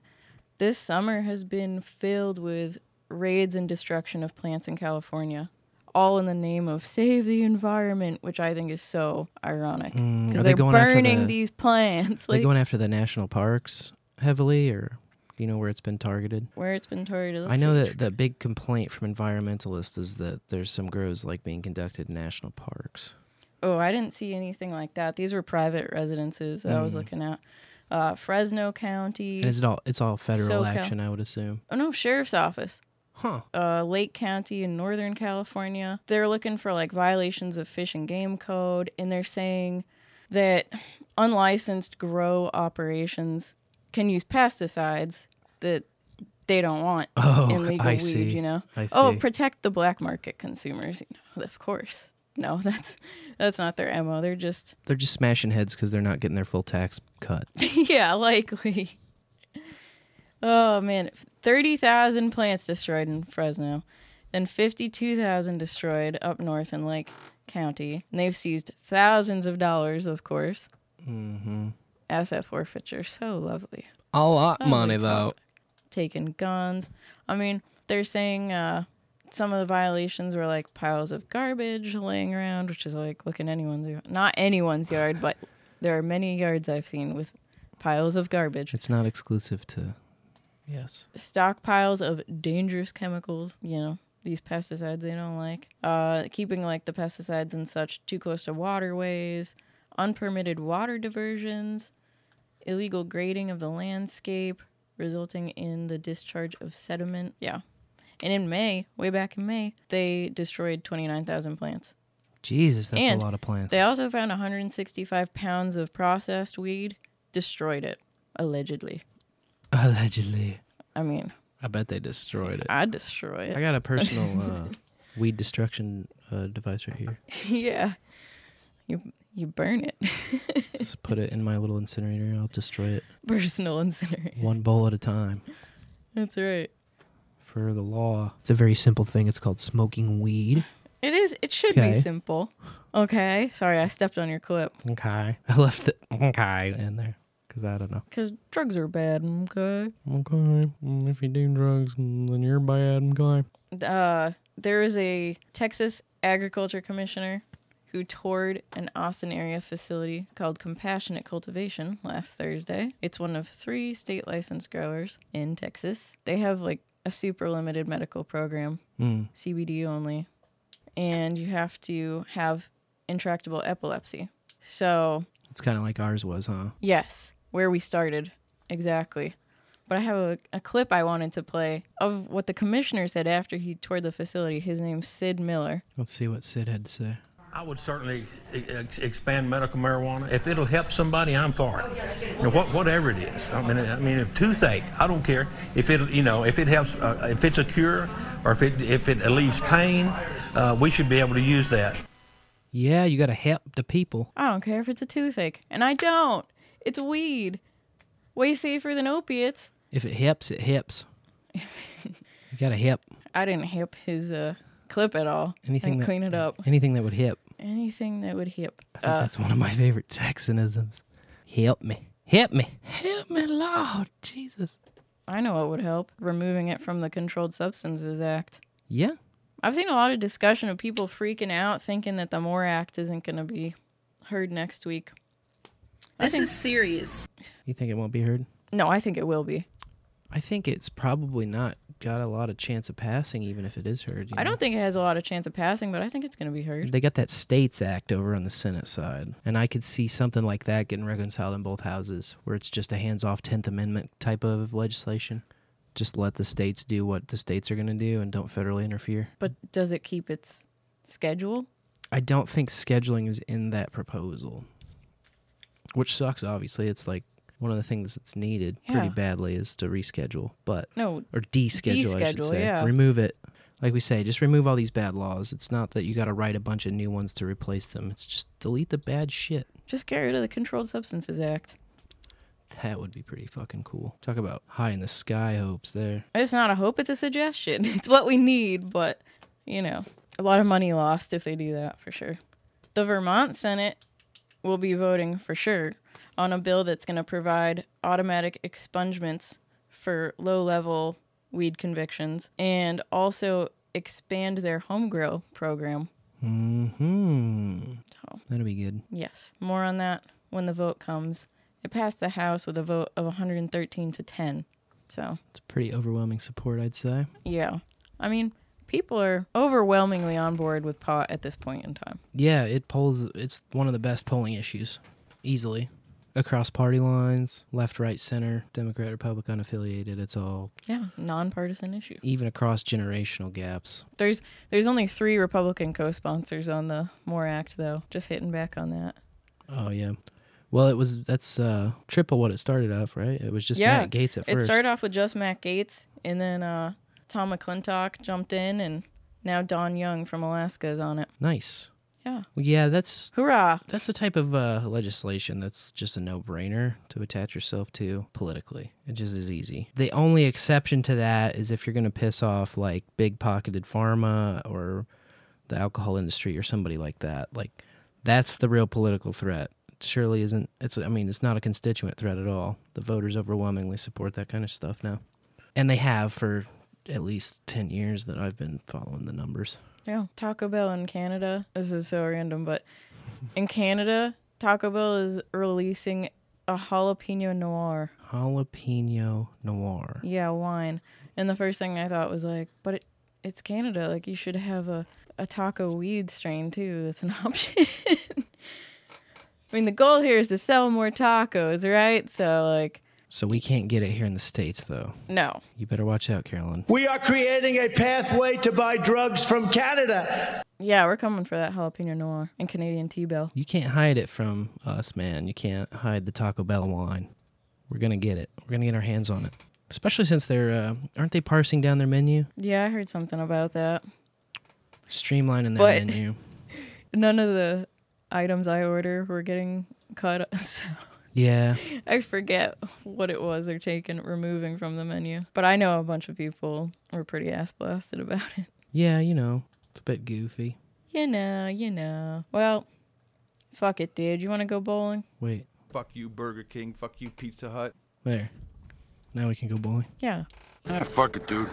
this summer has been filled with raids and destruction of plants in California, all in the name of save the environment, which I think is so ironic Mm, because they they're going after burning the- these plants. Are they Like, going after the national parks heavily, or Do you know where it's been targeted? Where it's been targeted. I let's know see. that the big complaint from environmentalists is that there's some grows like being conducted in national parks. Oh, I didn't see anything like that. These were private residences that I was Mm. looking at. Uh, Fresno County. And is it all? It's all federal SoCal. action, I would assume. Oh no, sheriff's office. Huh. Uh, Lake County in Northern California. They're looking for like violations of fish and game code, and they're saying that unlicensed grow operations can use pesticides that they don't want Oh, in legal I weed. see. You know. Oh, protect the black market consumers. You know, of course. No, [LAUGHS] that's that's not their mo. They're just They're just smashing heads because they're not getting their full tax cut. [LAUGHS] yeah, likely. Oh man, thirty thousand plants destroyed in Fresno, then fifty-two thousand destroyed up north in Lake County, and they've seized thousands of dollars, of course. Mm-hmm. Asset forfeiture, so lovely. A lot Lovely money though. Taking guns. I mean, they're saying uh, some of the violations were like piles of garbage laying around, which is like look in anyone's yard. Not anyone's yard, but there are many yards I've seen with piles of garbage. It's not exclusive to. Yes. stockpiles of dangerous chemicals, you know, these pesticides they don't like. Uh, keeping like the pesticides and such too close to waterways, unpermitted water diversions, illegal grading of the landscape, resulting in the discharge of sediment. Yeah. And in May, way back in May, they destroyed 29,000 plants. Jesus, that's and a lot of plants. They also found 165 pounds of processed weed, destroyed it, allegedly. Allegedly. I mean, I bet they destroyed it. I'd destroy it. I got a personal [LAUGHS] uh, weed destruction uh, device right here. yeah. You you burn it. [LAUGHS] Just put it in my little incinerator. I'll destroy it Personal incinerator. one bowl at a time. That's right. For the law. It's a very simple thing. It's called smoking weed. It is it should Okay. be simple. Okay. Sorry, I stepped on your clip. Okay. I left the okay in there because I don't know. Cause drugs are bad, okay? Okay. mm, If you do drugs, mm, then you're bad. Okay. Uh there is a Texas agriculture commissioner who toured an Austin area facility called Compassionate Cultivation last Thursday. It's one of three state licensed growers in Texas. They have like a super limited medical program, Mm. CBD only, and you have to have intractable epilepsy. So, It's kind of like ours was, huh? yes, where we started. Exactly. But I have a, a clip I wanted to play of what the commissioner said after he toured the facility. His name's Sid Miller. Let's see what Sid had to say. I would certainly e- ex- expand medical marijuana. If it'll help somebody, I'm for it. You know, what, whatever it is. I mean, I mean, if toothache, I don't care. If it, you know, if it helps, uh, if it's a cure, or if it if it alleviates pain, uh, we should be able to use that. Yeah, you got to help the people. I don't care if it's a toothache. And I don't. It's weed. Way safer than opiates. If it hips, it hips. you got to hip. [LAUGHS] I didn't hip his uh, clip at all. Anything that, clean it up. Anything that would hip. Anything that would hip. I think that's one of my favorite Texanisms. Help me. Help me. Help me, Lord. Jesus. I know what would help. Removing it from the Controlled Substances Act. Yeah. I've seen a lot of discussion of people freaking out thinking that the MORE Act isn't going to be heard next week. I This think- is serious. You think it won't be heard? No, I think it will be. I think it's probably not got a lot of chance of passing, even if it is heard. you I know? don't think it has a lot of chance of passing, but I think it's going to be heard. They got that States Act over on the Senate side. And I could see something like that getting reconciled in both houses, where it's just a hands off 10th Amendment type of legislation. Just let the states do what the states are going to do and don't federally interfere. But does it keep its schedule? I don't think scheduling is in that proposal, which sucks, obviously. It's like one of the things that's needed pretty badly is to reschedule, but No, or deschedule, I should say. yeah. Remove it. Like we say, just remove all these bad laws. It's not that you got to write a bunch of new ones to replace them. It's just delete the bad shit. Just get rid of the Controlled Substances Act. That would be pretty fucking cool. Talk about high in the sky hopes there. It's not a hope, it's a suggestion. [LAUGHS] It's what we need, but, you know, a lot of money lost if they do that for sure. The Vermont Senate will be voting for sure on a bill that's going to provide automatic expungements for low level weed convictions and also expand their home grow program. Hmm. Oh. That'll be good. Yes, more on that when the vote comes. It passed the House with a vote of 113 to 10. So It's pretty overwhelming support, I'd say. yeah, I mean, people are overwhelmingly on board with pot at this point in time. Yeah, it polls. It's one of the best polling issues, easily, across party lines, left, right, center, Democrat, Republican, unaffiliated. It's all Yeah, nonpartisan issue. even across generational gaps. There's there's only three Republican co-sponsors on the More Act, though. Just hitting back on that. Oh yeah. Well, it was that's uh triple what it started off, right? It was just yeah, Matt Gaetz at first. it started off with just Matt Gaetz, and then uh, Tom McClintock jumped in, and now Don Young from Alaska is on it. nice. Yeah, Well, yeah, that's hoorah! that's the type of uh, legislation that's just a no-brainer to attach yourself to politically. It just is easy. The only exception to that is if you're going to piss off like big-pocketed pharma or the alcohol industry or somebody like that. Like that's the real political threat. It surely isn't. It's. I mean, it's not a constituent threat at all. The voters overwhelmingly support that kind of stuff now, and they have for at least ten years that I've been following the numbers. Yeah, Taco Bell in Canada. This is so random, but [LAUGHS] in Canada, Taco Bell is releasing a jalapeno noir. Jalapeno noir. Yeah, wine. And the first thing I thought was like, but it, it's Canada. Like you should have a, a taco weed strain too. That's an [LAUGHS] option. I mean, the goal here is to sell more tacos, right? So like, So we can't get it here in the states, though. no. You better watch out, Carolyn. We are creating a pathway to buy drugs from Canada. Yeah, we're coming for that jalapeno noir and Canadian T-Bell. You can't hide it from us, man. You can't hide the Taco Bell wine. We're gonna get it. We're gonna get our hands on it. Especially since they're uh, aren't they parsing down their menu, Yeah, I heard something about that. streamlining their But- menu. [LAUGHS] None of the items I order were getting cut. [LAUGHS] So Yeah, I forget what it was they're taking, removing from the menu. But I know a bunch of people were pretty ass blasted about it. yeah. You know, it's a bit goofy. You know, you know. Well, fuck it, dude. You want to go bowling? Wait, Fuck you, Burger King. Fuck you, Pizza Hut. there. Now we can go bowling. Yeah. Ah, fuck it, dude.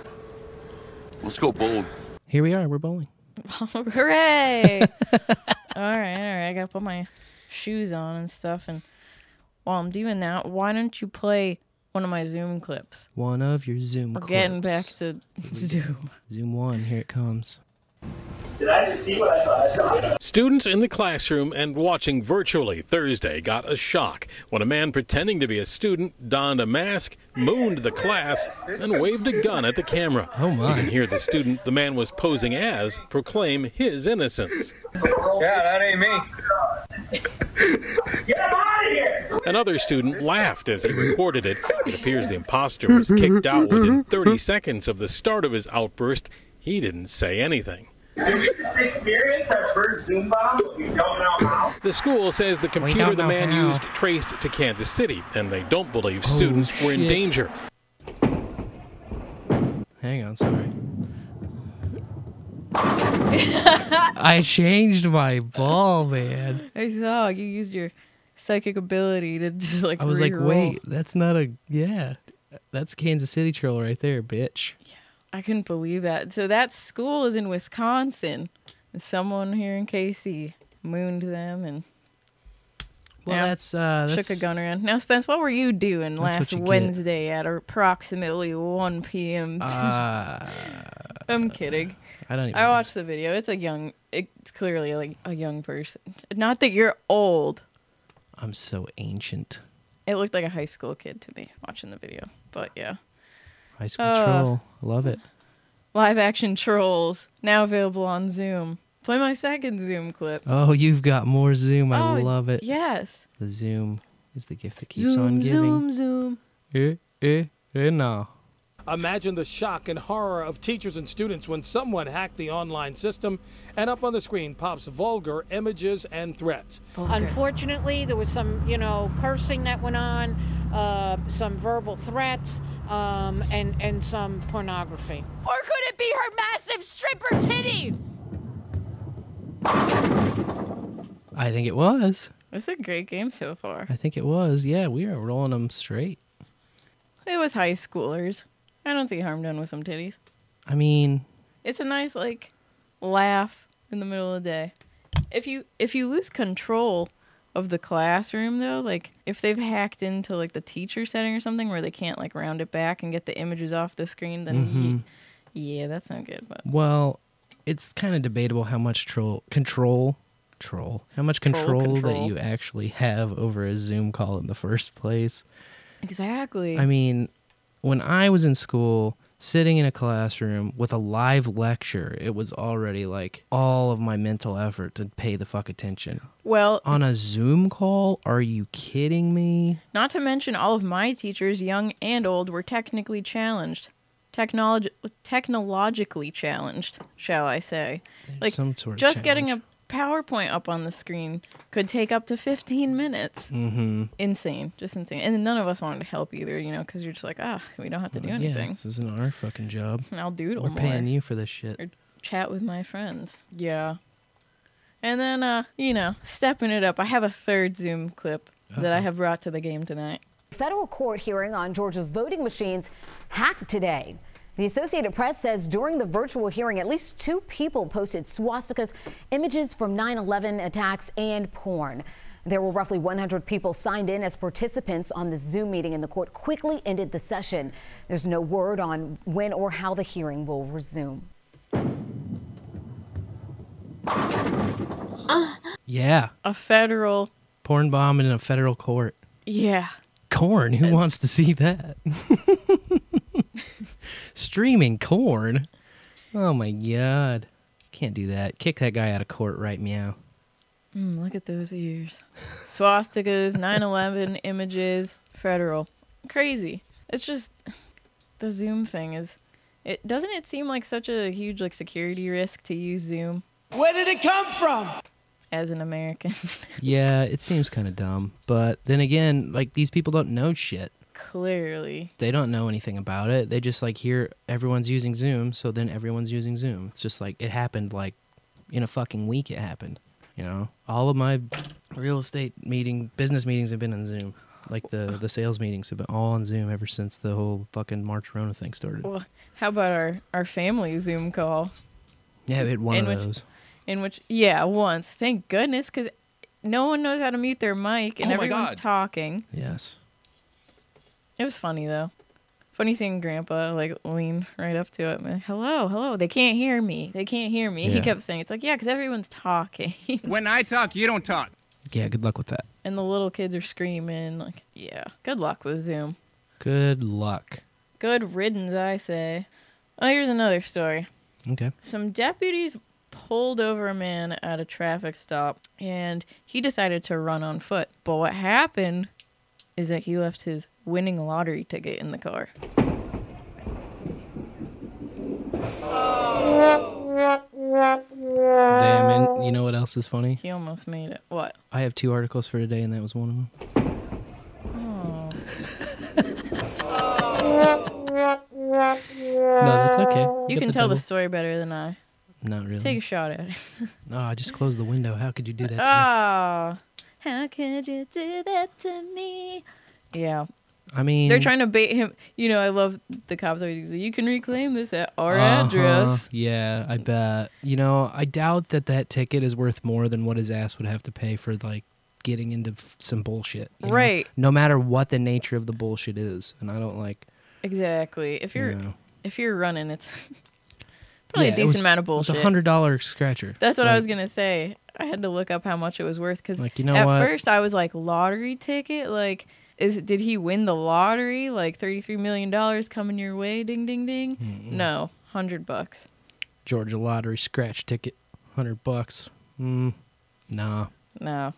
Let's go bowling. Here we are. We're bowling. [LAUGHS] Hooray! [LAUGHS] all right, all right. I gotta put my shoes on and stuff. And while I'm doing that, why don't you play one of my Zoom clips? One of your Zoom. We're getting back to Zoom. Zoom one. Here it comes. Did I just see what I thought I saw? Students in the classroom and watching virtually Thursday got a shock when a man pretending to be a student donned a mask, mooned the class, and waved a gun at the camera. Oh my. You can hear the student the man was posing as proclaim his innocence. Yeah, that ain't me. [LAUGHS] Get him out of here! Another student laughed as he recorded it. It appears the imposter was kicked out within 30 seconds of the start of his outburst. He didn't say anything. Experience our first Zoom bomb, but we don't know how. The school says the computer the man how. used traced to Kansas City, and they don't believe oh, students were in danger. Hang on, sorry. [LAUGHS] I changed my ball, man. I saw you used your psychic ability to [LAUGHS] just like. I was like, re-roll. wait, that's not a yeah. That's Kansas City troll right there, bitch. Yeah, I couldn't believe that. So that school is in Wisconsin. And Someone here in KC mooned them and Well, that's uh, that's shook a gun around. Now, Spence, what were you doing last you get. Wednesday at approximately 1 p.m.? Uh, [LAUGHS] I'm kidding. I don't even. I watched the video. It's a young. It's clearly like a young person. Not that you're old. I'm so ancient. It looked like a high school kid to me watching the video. But yeah, High school Uh, troll. Love it. live action trolls now available on Zoom. Play my second Zoom clip. Oh, you've got more Zoom. I Oh, love it. Yes. The Zoom is the gift that keeps on giving. Zoom, Zoom. zoom. Eh, eh, eh, no. Imagine the shock and horror of teachers and students when someone hacked the online system and up on the screen pops vulgar images and threats. Unfortunately, there was some, you know, cursing that went on, uh, some verbal threats, um, and and some pornography. Or could it be her massive stripper titties? I think it was. It's a great game so far. I think it was. Yeah, we are rolling them straight. It was high schoolers. I don't see harm done with some titties. I mean, It's a nice like laugh in the middle of the day. If you if you lose control of the classroom though. Like if they've hacked into like the teacher setting or something where they can't like round it back and get the images off the screen, then Mhm. ye- yeah, that's not good. But Well, it's kind of debatable how much troll control troll how much Troll control, that you actually have over a Zoom call in the first place. exactly. I mean, when I was in school, sitting in a classroom with a live lecture, it was already like all of my mental effort to pay the fuck attention. well, On a Zoom call? Are you kidding me? Not to mention, all of my teachers, young and old, were technically challenged. Technolog- technologically challenged, shall I say. Like, some sort of just getting a PowerPoint up on the screen could take up to 15 minutes. Mm-hmm. Insane. Just insane. And none of us wanted to help either, you know, because you're just like, ah, we don't have to do Yeah, anything. this isn't our fucking job. I'll doodle We're more. paying you for this shit. Or chat with my friends. Yeah. And then, uh, you know, stepping it up, I have a third Zoom clip that I have brought to the game tonight. Federal court hearing on Georgia's voting machines hacked today. The Associated Press says during the virtual hearing, at least two people posted swastikas, images from 9 11 attacks, and porn. There were roughly 100 people signed in as participants on the Zoom meeting, and the court quickly ended the session. There's no word on when or how the hearing will resume. Yeah. A federal, Porn bomb in a federal court. yeah. Corn? Who wants to see that? [LAUGHS] Streaming corn? Oh my god. Can't do that. Kick that guy out of court right meow. Mm, look at those ears. Swastikas, [LAUGHS] 9 11 images, federal. Crazy. It's just the Zoom thing is. It doesn't it seem like such a huge like security risk to use Zoom Where did it come from? as an American? [LAUGHS] Yeah, it seems kind of dumb. But then again, like these people don't know shit. Clearly. They don't know anything about it. They just like hear everyone's using Zoom, so then everyone's using Zoom. It's just like it happened like in a fucking week it happened. You know? All of my real estate meeting business meetings have been on Zoom. Like the the sales meetings have been all on Zoom ever since the whole fucking March Rona thing started. Well, how about our our family Zoom call? Yeah, we had one in of which, those. In which, yeah, once. Thank goodness, because no one knows how to mute their mic and Oh everyone's God. talking. Yes. It was funny though. Funny seeing Grandpa like lean right up to it. Man, hello, hello. They can't hear me. They can't hear me. He Yeah. kept saying, "It's like yeah, because everyone's talking." [LAUGHS] When I talk, you don't talk. Yeah, good luck with that. and the little kids are screaming. Like, yeah. Good luck with Zoom. Good luck. Good riddance, I say. Oh, here's another story. Okay. Some deputies pulled over a man at a traffic stop and he decided to run on foot. But what happened is that he left his winning lottery ticket in the car. Damn, and you know what else is funny? He almost made it. What? I have two articles for today, and that was one of them. Oh. No, that's okay. You Get can the tell the story better than I. Not really. Take a shot at it. [LAUGHS] No, I just closed the window. How could you do that? To me? Ah. How could you do that to me? Yeah. I mean, They're trying to bait him. You know, I love the cops always say, you can reclaim this at our Uh-huh. address. Yeah, I bet. You know, I doubt that that ticket is worth more than what his ass would have to pay for like getting into f- some bullshit. you know? Right. No matter what the nature of the bullshit is, and I don't like. Exactly. If you're Yeah. if you're running, it's [LAUGHS] probably Yeah, a it decent was- amount of It It's a hundred dollar scratcher. That's what I was gonna say. I had to look up how much it was worth because Like, you know at what? first I was like lottery ticket. Like, is did he win the lottery? Like thirty three million dollars coming your way? Ding ding ding. Mm-mm. No, hundred bucks. Georgia lottery scratch ticket, hundred bucks. Mm, nah. No,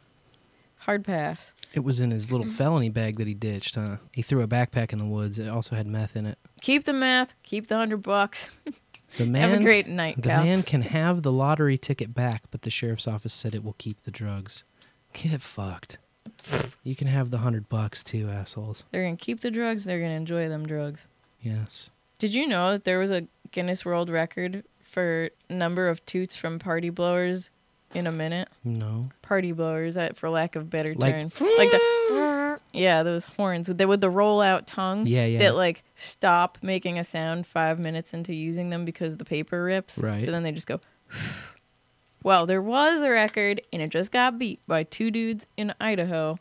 hard pass. It was in his little felony bag that he ditched, huh? He threw a backpack in the woods. It also had meth in it. Keep the meth Keep the hundred bucks. [LAUGHS] The man, Have a great night, The man can have the lottery ticket back, but the sheriff's office said it will keep the drugs. Get fucked. You can have the hundred bucks too, assholes. They're gonna keep the drugs. They're gonna enjoy them drugs. Yes. Did you know that there was a Guinness World Record for number of toots from party blowers in a minute? No. Party blowers, for lack of better Like- term, like the yeah, those horns with the with the rollout tongue. Yeah, yeah. That like stop making a sound five minutes into using them because the paper rips. Right. So then they just go. [SIGHS] Well, there was a record, and it just got beat by two dudes in Idaho.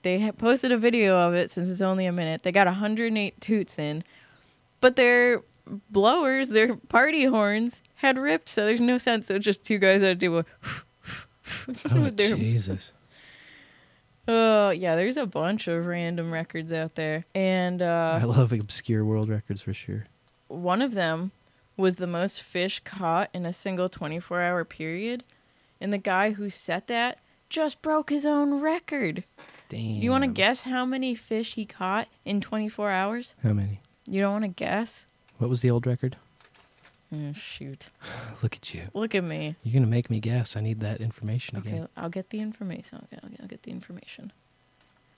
They posted a video of it since it's only a minute. They got 108 toots in, but their blowers, their party horns, had ripped, so there's no sense. So it's just two guys do a. [LAUGHS] Oh, [LAUGHS] Jesus. Oh yeah, there's a bunch of random records out there, and uh, I love obscure world records for sure. one of them was the most fish caught in a single 24 hour period. And the guy who set that just broke his own record. Damn. You want to guess how many fish he caught in 24 hours? How many? You don't want to guess? What was the old record? Oh, shoot. [SIGHS] Look at you. Look at me. You're gonna make me guess. I need that information Okay, again. I'll get the information. I'll get, I'll get, I'll get the information.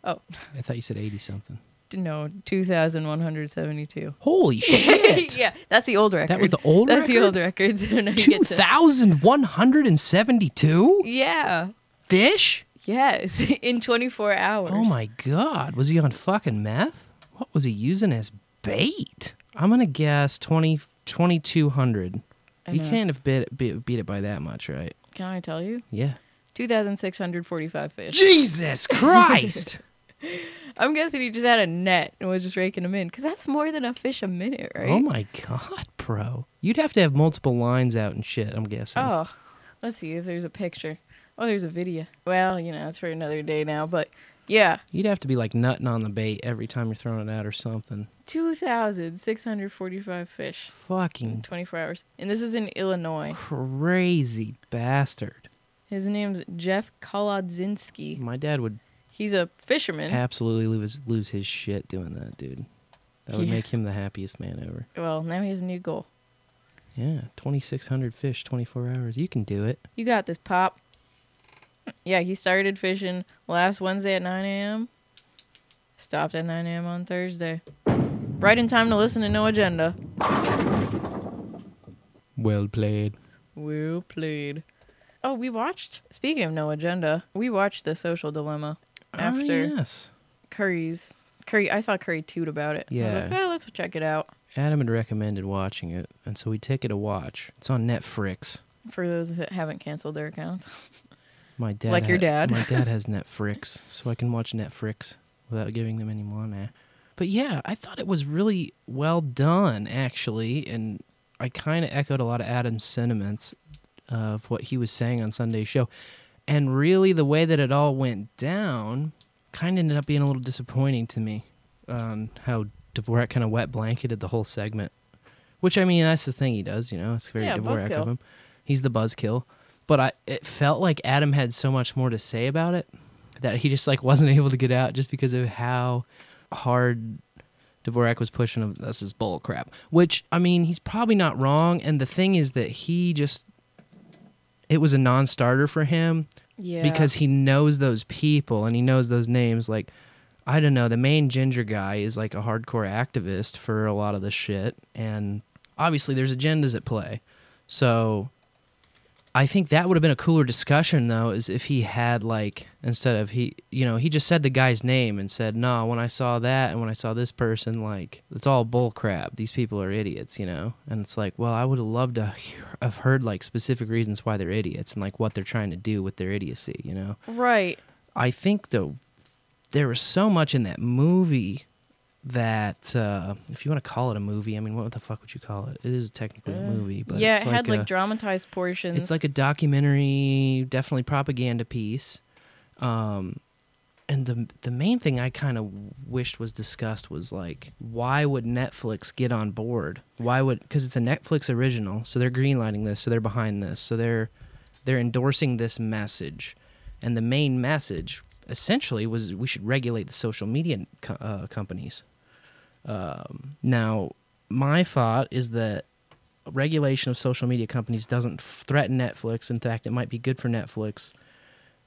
Oh, I thought you said eighty something. no, 2,172. Holy [LAUGHS] shit! yeah, that's the old record. That was the old That's the record? old record. [LAUGHS] So now you Two get to- thousand one hundred and seventy-two Yeah. fish. Yes, [LAUGHS] in 24 hours. Oh my god! Was he on fucking meth? What was he using as bait? I'm gonna guess 20, 2200. You can't have beat, beat, beat it by that much, right? Can I tell you? Yeah. 2,645 fish. Jesus [LAUGHS] Christ! I'm guessing he just had a net and was just raking them in because that's more than a fish a minute, right? Oh my god, bro! You'd have to have multiple lines out and shit. I'm guessing. Oh, let's see if there's a picture. Oh, there's a video. Well, you know, it's for another day now, but yeah, You'd have to be like nutting on the bait every time you're throwing it out or something. 2,645 fish in Fucking 24 hours. And this is in Illinois. crazy bastard. His name's Jeff Kolodzinski. My dad would He's a fisherman. absolutely lose lose his shit doing that, dude. That would Yeah. make him the happiest man ever. Well, now he has a new goal. Yeah, 2,600 fish, 24 hours. You can do it. You got this, Pop. Yeah, he started fishing last Wednesday at 9 a.m. Stopped at 9 a.m. on Thursday. Right in time to listen to No Agenda. Well played. Well played. Oh, we watched, speaking of No Agenda, we watched The Social Dilemma ah, after Oh, yes. Curry's. Curry, I saw Curry toot about it. I was like, Yeah. oh, let's check it out. Adam had recommended watching it, and so we take it a watch. It's on Netflix. For those that haven't canceled their accounts. [LAUGHS] My dad, Like your dad. My dad has [LAUGHS] Netflix, so I can watch Netflix without giving them any money. But yeah, I thought it was really well done, actually, and I kind of echoed a lot of Adam's sentiments of what he was saying on Sunday's show. And really, the way that it all went down kind of ended up being a little disappointing to me. Um, how Dvorak kind of wet blanketed the whole segment, which I mean, that's the thing he does. You know, it's very Yeah, Dvorak buzzkill. of him. He's the buzzkill. But I, it felt like Adam had so much more to say about it that he just like wasn't [LAUGHS] able to get out just because of how hard Dvorak was pushing him. This is bull crap. Which I mean, he's probably not wrong. And the thing is that he just it was a non-starter for him Yeah. because he knows those people and he knows those names. Like I don't know, the main ginger guy is like a hardcore activist for a lot of the shit, and obviously there's agendas at play. So I think that would have been a cooler discussion though, is if he had like instead of he, you know, he just said the guy's name and said, "No, when I saw that and when I saw this person, like it's all bull crap. These people are idiots," you know. And it's like, well, I would have loved to have heard like specific reasons why they're idiots and like what they're trying to do with their idiocy, you know. Right. I think though there was so much in that movie that uh, if you want to call it a movie, I mean, what the fuck would you call it? It is technically a movie, but yeah, it's it had like like dramatized portions. it's like a documentary, definitely propaganda piece. Um, and the the main thing I kind of wished was discussed was like, why would Netflix get on board? Why would because it's a Netflix original, so they're greenlighting this, so they're behind this, so they're they're endorsing this message, and the main message essentially was we should regulate the social media co- uh, companies. Um, now, my thought is that regulation of social media companies doesn't threaten Netflix. In fact, it might be good for Netflix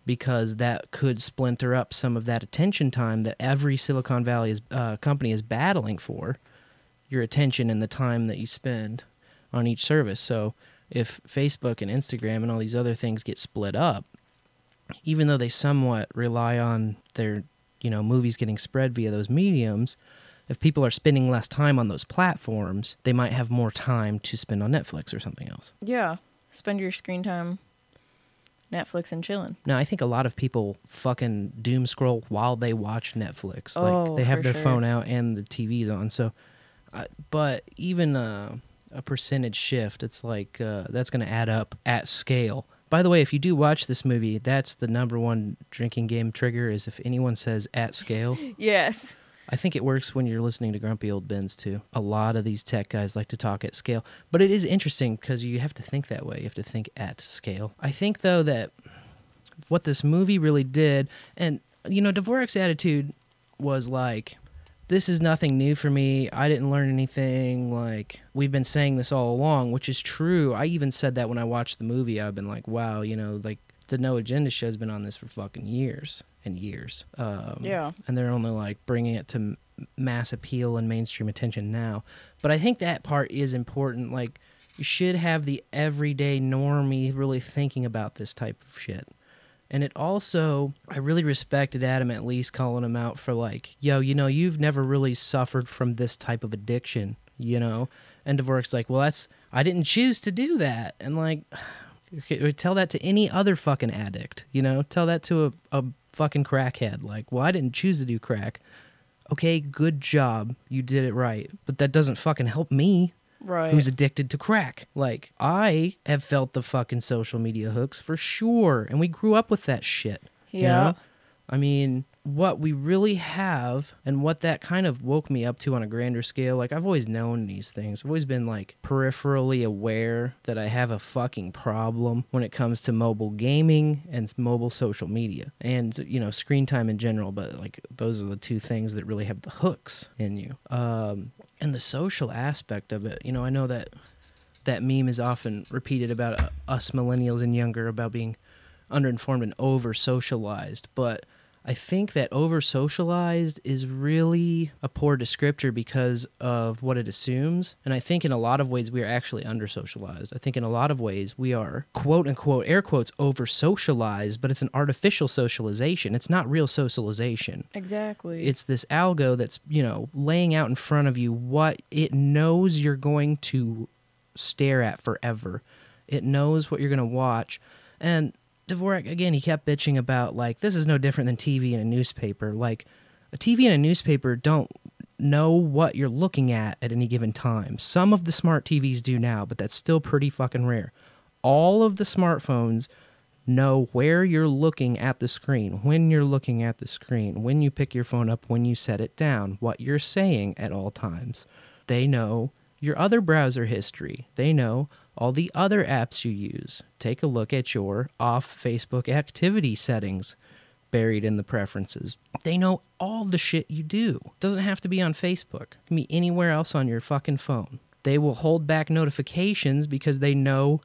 because that could splinter up some of that attention time that every Silicon Valley is, uh, company is battling for. Your attention and the time that you spend on each service. So, if Facebook and Instagram and all these other things get split up, even though they somewhat rely on their you know movies getting spread via those mediums if people are spending less time on those platforms they might have more time to spend on netflix or something else yeah. Spend your screen time Netflix and chilling. No, I think a lot of people fucking doom scroll while they watch Netflix. Oh, like they have their sure. phone out and the TV's on. So, uh, but even uh, a percentage shift, it's like uh, that's going to add up at scale. By the way, if you do watch this movie, that's the number one drinking game trigger. Is if anyone says at scale. [LAUGHS] Yes. I think it works when you're listening to Grumpy Old Bens too. A lot of these tech guys like to talk at scale, but it is interesting because you have to think that way. You have to think at scale. I think though that what this movie really did, and you know, Dvorak's attitude was like, "This is nothing new for me. I didn't learn anything. Like we've been saying this all along," which is true. I even said that when I watched the movie. I've been like, "Wow, you know, like." The No Agenda show's been on this for fucking years and years. Um, Yeah. and they're only like bringing it to mass appeal and mainstream attention now. But I think that part is important. Like, you should have the everyday normie really thinking about this type of shit. And it also, I really respected Adam at least calling him out for like, yo, you know, you've never really suffered from this type of addiction, you know? And Dvorak's like, well, that's, I didn't choose to do that. And like, [SIGHS] okay, tell that to any other fucking addict, you know? Tell that to a, a fucking crackhead. Like, well, I didn't choose to do crack. Okay, good job. You did it right. But that doesn't fucking help me. Right. Who's addicted to crack. Like, I have felt the fucking social media hooks for sure. And we grew up with that shit. you Yeah. know? I mean, what we really have and what that kind of woke me up to on a grander scale, like, I've always known these things. I've always been, like, peripherally aware that I have a fucking problem when it comes to mobile gaming and mobile social media and, you know, screen time in general. But, like, those are the two things that really have the hooks in you. Um, and the social aspect of it, you know, I know that that meme is often repeated about uh, us millennials and younger about being underinformed and over socialized, but I think that over socialized is really a poor descriptor because of what it assumes. And I think in a lot of ways we are actually under socialized. I think in a lot of ways we are quote unquote air quotes over socialized, but it's an artificial socialization. It's not real socialization. Exactly. It's this algo that's, you know, laying out in front of you what it knows you're going to stare at forever. It knows what you're going to watch. And Dvorak, again, he kept bitching about, like, this is no different than TV and a newspaper. Like, a TV and a newspaper don't know what you're looking at at any given time. Some of the smart TVs do now, but that's still pretty fucking rare. All of the smartphones know where you're looking at the screen, when you're looking at the screen, when you pick your phone up, when you set it down, what you're saying at all times. They know your other browser history. They know all the other apps you use. Take a look at your off Facebook activity settings buried in the preferences. They know all the shit you do. It doesn't have to be on Facebook. It can be anywhere else on your fucking phone. They will hold back notifications because they know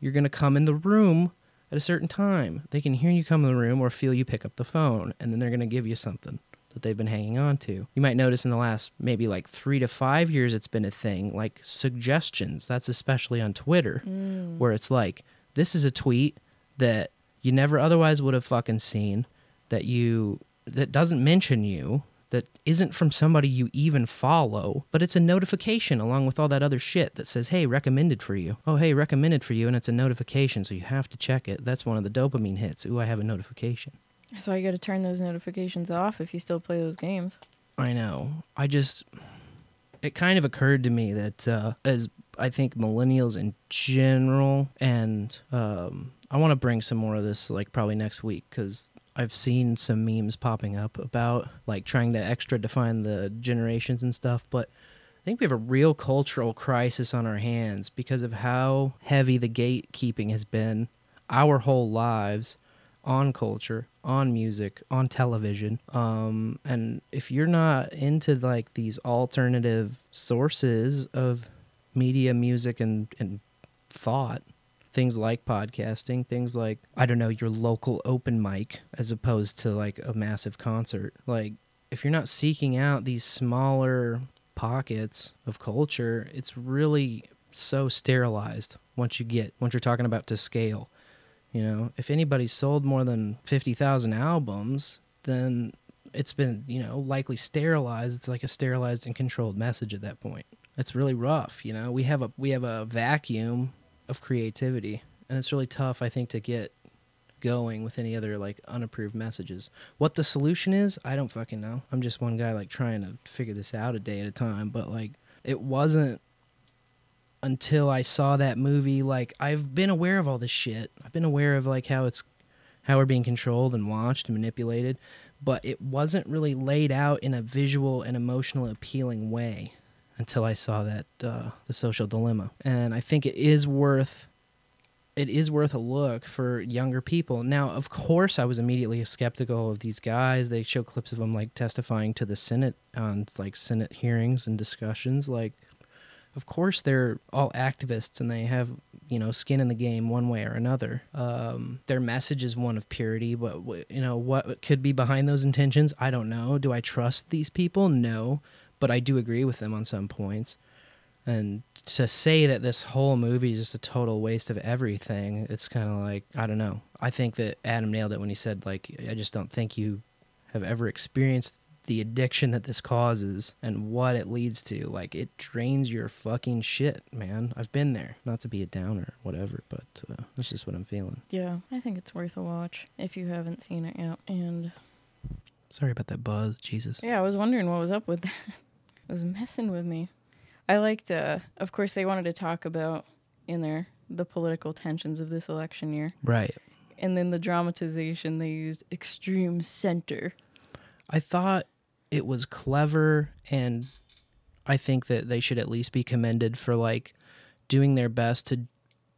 you're going to come in the room at a certain time. They can hear you come in the room or feel you pick up the phone, and then they're going to give you something that they've been hanging on to. You might notice in the last maybe like three to five years, it's been a thing like suggestions. That's especially on Twitter, Mm. where it's like, this is a tweet that you never otherwise would have fucking seen, that you, that doesn't mention you, that isn't from somebody you even follow, but it's a notification along with all that other shit that says, hey, recommended for you. Oh, hey, recommended for you, and it's a notification, so you have to check it. That's one of the dopamine hits. Ooh, I have a notification. That's why you got to turn those notifications off if you still play those games. I know. I just, it kind of occurred to me that uh, as I think millennials in general, and um, I want to bring some more of this like probably next week because I've seen some memes popping up about like trying to extra define the generations and stuff, but. I think we have a real cultural crisis on our hands because of how heavy the gatekeeping has been our whole lives on culture, on music, on television. Um, and if you're not into like these alternative sources of media, music, and, and thought, things like podcasting, things like, I don't know, your local open mic as opposed to like a massive concert, like, if you're not seeking out these smaller pockets of culture, it's really so sterilized once you get, once you're talking about to scale. You know, if anybody sold more than 50,000 albums, then it's been, you know, likely sterilized. It's like a sterilized and controlled message at that point. It's really rough, you know. We have a we have a vacuum of creativity, and it's really tough I think to get going with any other like unapproved messages. What the solution is, I don't fucking know. I'm just one guy like trying to figure this out a day at a time, but like it wasn't until I saw that movie like I've been aware of all this shit. I've been aware of like how it's how we're being controlled and watched and manipulated, but it wasn't really laid out in a visual and emotional appealing way until I saw that uh, the social dilemma. And I think it is worth it is worth a look for younger people. Now, of course, I was immediately skeptical of these guys. They show clips of them like testifying to the Senate on like Senate hearings and discussions. Like, of course, they're all activists and they have you know skin in the game one way or another. Um, their message is one of purity, but you know what could be behind those intentions, I don't know. Do I trust these people? No, but I do agree with them on some points. And to say that this whole movie is just a total waste of everything, it's kind of like, I don't know. I think that Adam nailed it when he said, like, I just don't think you have ever experienced the addiction that this causes and what it leads to. Like, it drains your fucking shit, man. I've been there. Not to be a downer whatever, but uh, that's just what I'm feeling. Yeah, I think it's worth a watch if you haven't seen it yet. And Sorry about that buzz. Jesus. yeah, I was wondering what was up with that. [LAUGHS] it was messing with me. I liked, uh, of course, they wanted to talk about in there the political tensions of this election year. Right. And then the dramatization, they used extreme center. I thought it was clever and I think that they should at least be commended for like doing their best to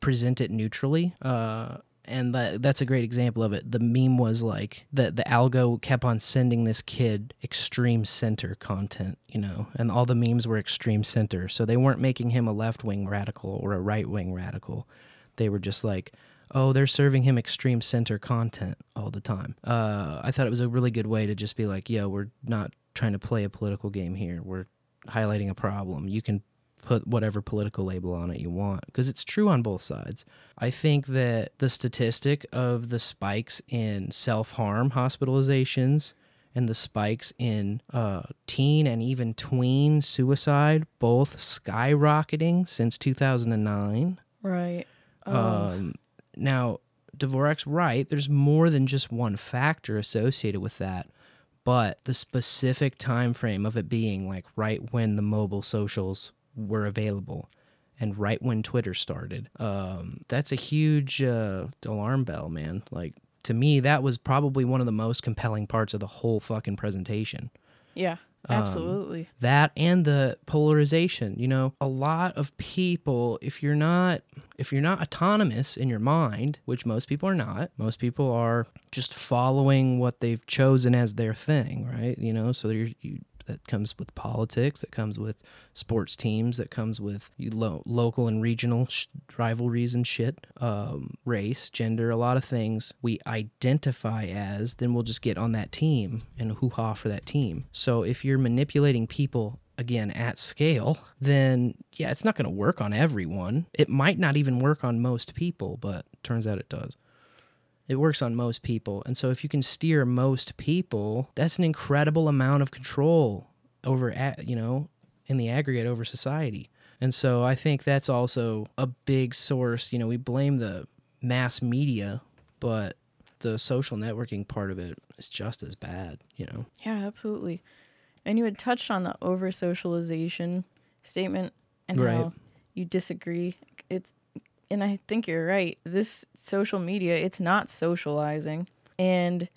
present it neutrally. Uh and that that's a great example of it. The meme was like the the algo kept on sending this kid extreme center content, you know, and all the memes were extreme center. So they weren't making him a left wing radical or a right wing radical. They were just like, oh, they're serving him extreme center content all the time. Uh, I thought it was a really good way to just be like, yo, we're not trying to play a political game here. We're highlighting a problem. You can put whatever political label on it you want because it's true on both sides. I think that the statistic of the spikes in self harm hospitalizations and the spikes in uh, teen and even tween suicide, both skyrocketing since 2009. Right. Oh. Um, now, Dvorak's right. There's more than just one factor associated with that, but the specific time frame of it being like right when the mobile socials were available and right when Twitter started, um, that's a huge uh, alarm bell, man. Like to me, that was probably one of the most compelling parts of the whole fucking presentation. Yeah, Um, absolutely. that and the polarization. You know, a lot of people, if you're not if you're not autonomous in your mind, which most people are not, most people are just following what they've chosen as their thing, right? You know, so you're, you that comes with politics, that comes with sports teams, that comes with lo- local and regional sh- rivalries and shit, um, race, gender, a lot of things we identify as, then we'll just get on that team and hoo ha for that team. So if you're manipulating people again at scale, then yeah, it's not going to work on everyone. It might not even work on most people, but turns out it does. It works on most people. And so if you can steer most people, that's an incredible amount of control over you know, in the aggregate over society. And so I think that's also a big source, you know, we blame the mass media, but the social networking part of it is just as bad, you know. Yeah, absolutely. And you had touched on the over socialization statement and Right. how you disagree. It's and I think you're right. This social media, it's not socializing. And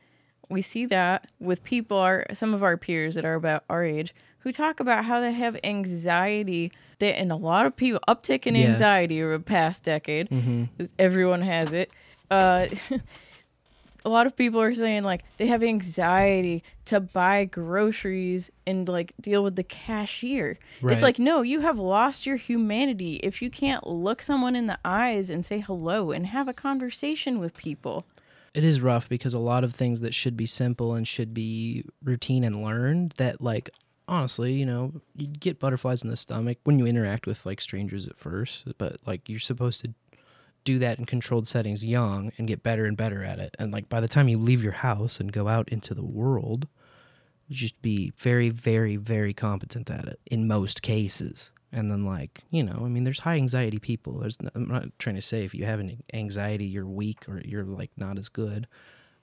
we see that with people our some of our peers that are about our age who talk about how they have anxiety that and a lot of people uptick in Yeah. anxiety over the past decade. Mhm. Everyone has it. Uh [LAUGHS] a lot of people are saying like they have anxiety to buy groceries and like deal with the cashier. Right. It's like no, you have lost your humanity if you can't look someone in the eyes and say hello and have a conversation with people. It is rough because a lot of things that should be simple and should be routine and learned that like honestly, you know, you get butterflies in the stomach when you interact with like strangers at first, but like you're supposed to do that in controlled settings young and get better and better at it. And like by the time you leave your house and go out into the world, you just be very very very competent at it in most cases. And then, like, you know, I mean, there's high anxiety people. There's, I'm not trying to say if you have an anxiety, you're weak or you're like not as good.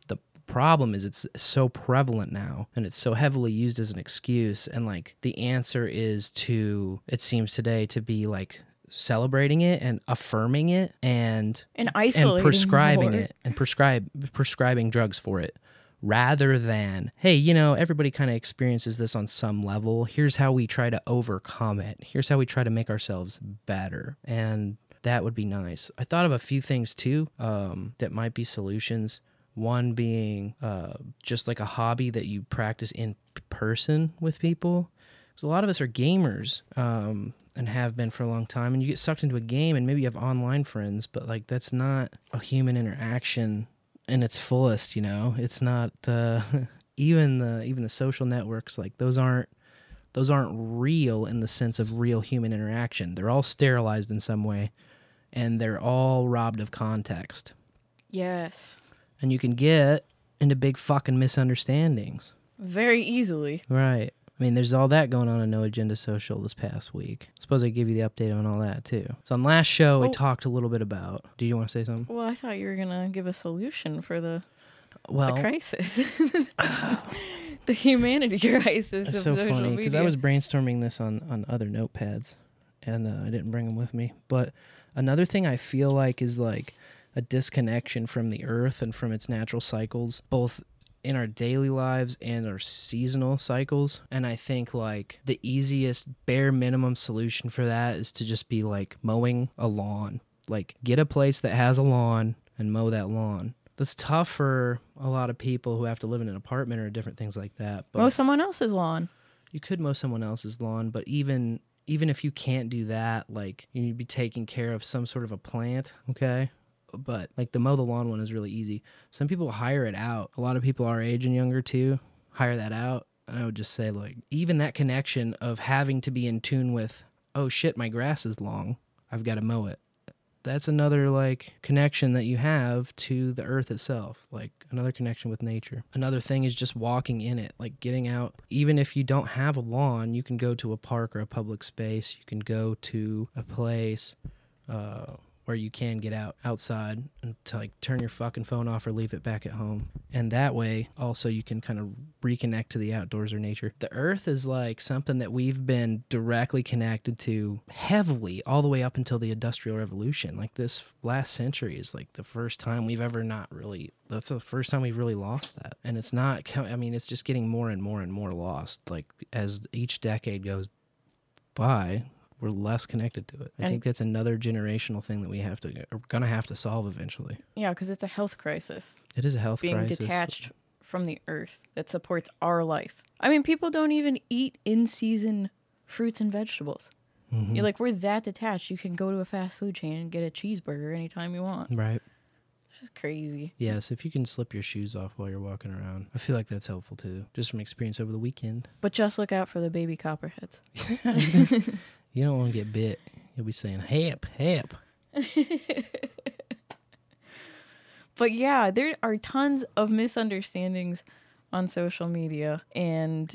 The problem is it's so prevalent now and it's so heavily used as an excuse. And like, the answer is to, it seems today, to be like celebrating it and affirming it and And isolating and prescribing more. it and prescribe prescribing drugs for it rather than hey you know everybody kind of experiences this on some level. Here's how we try to overcome it. Here's how we try to make ourselves better. And that would be nice. I thought of a few things too um, that might be solutions. One being uh, just like a hobby that you practice in person with people. Because a lot of us are gamers um, and have been for a long time and you get sucked into a game and maybe you have online friends but like that's not a human interaction in its fullest you know it's not uh, [LAUGHS] even the even the social networks like those aren't those aren't real in the sense of real human interaction they're all sterilized in some way and they're all robbed of context Yes. and you can get into big fucking misunderstandings Very easily. Right. I mean, there's all that going on in No Agenda Social this past week. I suppose I give you the update on all that too. So on last show, I Oh. talked a little bit about. Do you want to say something? Well, I thought you were gonna give a solution for the Well, the crisis, [LAUGHS] [SIGHS] the humanity crisis of so funny because I was brainstorming this on on other notepads, and uh, I didn't bring them with me. But another thing I feel like is like a disconnection from the earth and from its natural cycles, both in our daily lives and our seasonal cycles. And I think like the easiest bare minimum solution for that is to just be like mowing a lawn. Like get a place that has a lawn and mow that lawn. That's tough for a lot of people who have to live in an apartment or different things like that. But mow someone else's lawn. you could mow someone else's lawn, but even even if you can't do that, like you need to be taking care of some sort of a plant, okay? But like the mow the lawn one is really easy. Some people hire it out. A lot of people our age and younger too hire that out. And I would just say like even that connection of having to be in tune with, oh shit, my grass is long. I've got to mow it. That's another like connection that you have to the earth itself, like another connection with nature. Another thing is just walking in it, like getting out. Even if you don't have a lawn, you can go to a park or a public space. You can go to a place uh, you can get out outside and to like turn your fucking phone off or leave it back at home. And that way, also, you can kind of reconnect to the outdoors or nature. The earth is like something that we've been directly connected to heavily all the way up until the Industrial Revolution. Like this last century is like the first time we've ever not really. That's the first time we've really lost that. And it's not, I mean, it's just getting more and more and more lost. Like as each decade goes by, we're less connected to it. I And- think that's another generational thing that we have to, are gonna have to solve eventually. Yeah, because it's a health crisis. It is a health crisis. being crisis. detached from the earth that supports our life. I mean, people don't even eat in season fruits and vegetables. Mhm. You're like, we're that detached. You can go to a fast food chain and get a cheeseburger anytime you want. Right. It's just crazy. Yes, if you can slip your shoes off while you're walking around, I feel like that's helpful too, just from experience over the weekend. But just look out for the baby copperheads. [LAUGHS] [LAUGHS] You don't want to get bit. You'll be saying, "Help, help." [LAUGHS] But yeah, there are tons of misunderstandings on social media. And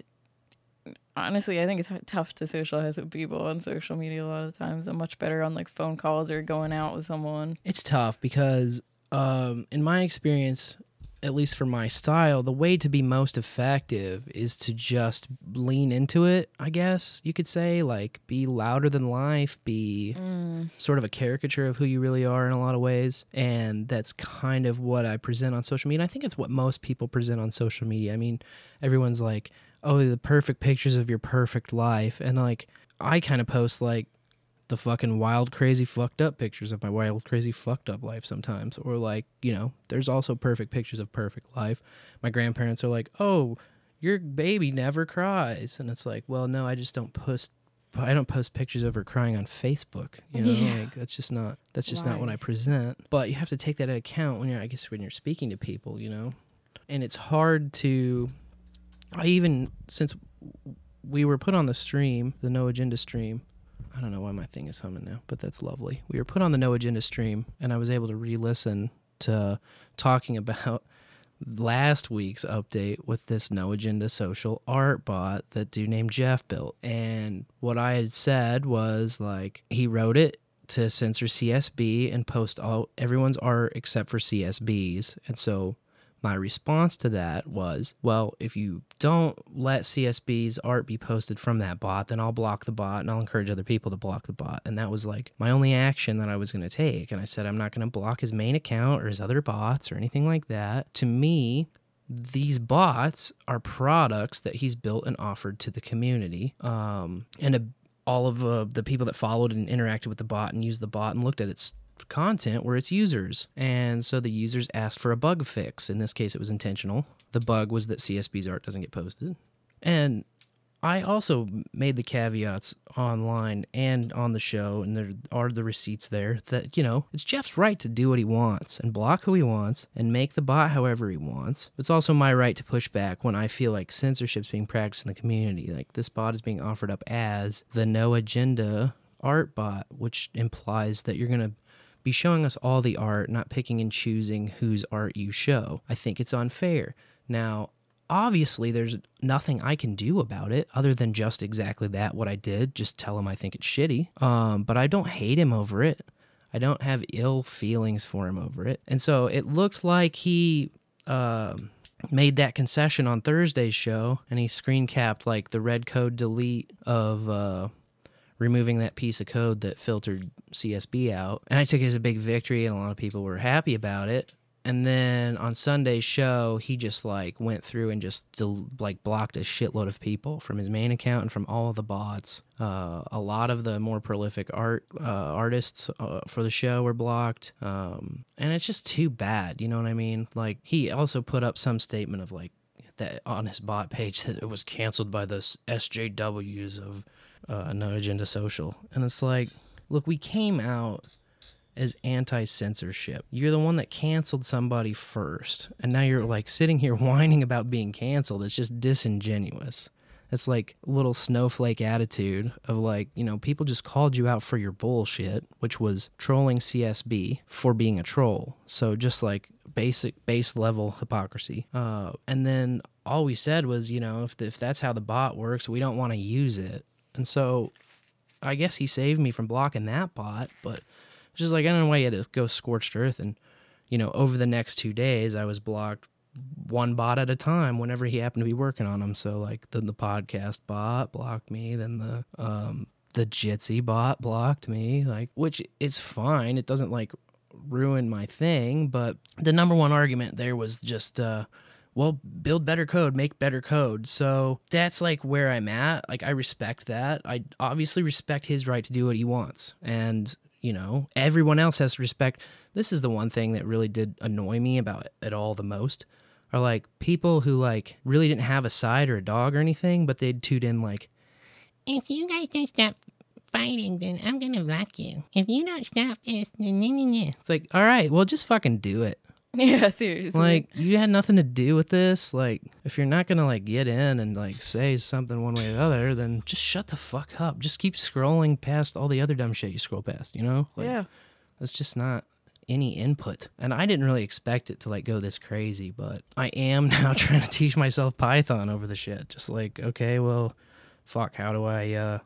honestly, I think it's tough to socialize with people on social media a lot of times. I'm much better on like phone calls or going out with someone. It's tough because, um, in my experience, at least for my style, the way to be most effective is to just lean into it, I guess you could say. Like, be louder than life, be Mm. sort of a caricature of who you really are in a lot of ways. And that's kind of what I present on social media. I think it's what most people present on social media. I mean, everyone's like, oh, the perfect pictures of your perfect life. And like, I kind of post like, the fucking wild, crazy, fucked up pictures of my wild, crazy, fucked up life sometimes. Or like, you know, there's also perfect pictures of perfect life. My grandparents are like, oh, your baby never cries. And it's like, well, no, I just don't post. I don't post pictures of her crying on Facebook. You know, Yeah. like that's just not that's just not what I present. But you have to take that into account when you're, I guess, when you're speaking to people. You know, and it's hard to. I even since we were put on the stream, the No Agenda stream. I don't know why my thing is humming now, but that's lovely. We were put on the No Agenda stream, and I was able to re-listen to talking about last week's update with this No Agenda Social art bot that dude named Jeff built. And what I had said was like he wrote it to censor CSB and post all everyone's art except for CSB's. And so my response to that was, well, if you don't let CSB's art be posted from that bot, then I'll block the bot and I'll encourage other people to block the bot. And that was like my only action that I was going to take. And I said, I'm not going to block his main account or his other bots or anything like that. To me, these bots are products that he's built and offered to the community. Um, and a, all of uh, the people that followed and interacted with the bot and used the bot and looked at its content were its users. And so the users asked for a bug fix. In this case, it was intentional. The bug was that CSB's art doesn't get posted. And I also made the caveats online and on the show, and there are the receipts there that, you know, it's Jeff's right to do what he wants and block who he wants and make the bot however he wants. It's also my right to push back when I feel like censorship's being practiced in the community. Like this bot is being offered up as the no agenda art bot, which implies that you're going to be showing us all the art, not picking and choosing whose art you show. I think it's unfair. Now, obviously, there's nothing I can do about it other than just exactly that, what I did. Just tell him I think it's shitty. Um, but I don't hate him over it. I don't have ill feelings for him over it. And so it looked like he. Uh, made that concession on Thursday's show and he screen capped like the red code delete of uh, removing that piece of code that filtered CSB out. And I took it as a big victory, and a lot of people were happy about it. And then on Sunday's show, he just like went through and just del- like blocked a shitload of people from his main account and from all of the bots. Uh, a lot of the more prolific art uh, artists uh, for the show were blocked, um, and it's just too bad. You know what I mean? Like he also put up some statement of like that on his bot page that it was canceled by the SJWs of uh, No Agenda Social, and it's like, look, we came out as anti censorship. You're the one that canceled somebody first, and now you're like sitting here [LAUGHS] whining about being canceled. It's just disingenuous. It's like little snowflake attitude of like, you know, people just called you out for your bullshit, which was trolling CSB for being a troll. So just like basic base level hypocrisy. Uh, and then all we said was, you know, if, if that's how the bot works, we don't want to use it. And so I guess he saved me from blocking that bot, but just like I don't know why had to go scorched earth. And, you know, over the next two days, I was blocked one bot at a time whenever he happened to be working on them. So like then the podcast bot blocked me, then the um the Jitsi bot blocked me, like which it's fine. It doesn't like ruin my thing, but the number one argument there was just uh well, build better code, make better code. So that's like where I'm at. Like I respect that. I obviously respect his right to do what he wants. And, you know, everyone else has to respect. This is the one thing that really did annoy me about it all the most are like people who like really didn't have a side or a dog or anything, but they'd tune in like, if you guys don't stop fighting, then I'm gonna block you. If you don't stop this, then nah, nah, nah. it's like, all right, well, just fucking do it. [LAUGHS] Yeah, seriously. Like you had nothing to do with this. Like if you're not gonna like get in and like say something one way or the other, then just shut the fuck up. Just keep scrolling past all the other dumb shit you scroll past. You know? Like, Yeah. That's just not any input. And I didn't really expect it to like go this crazy, but I am [LAUGHS] now trying to teach myself Python over the shit. Just like, okay, well, fuck, how do I uh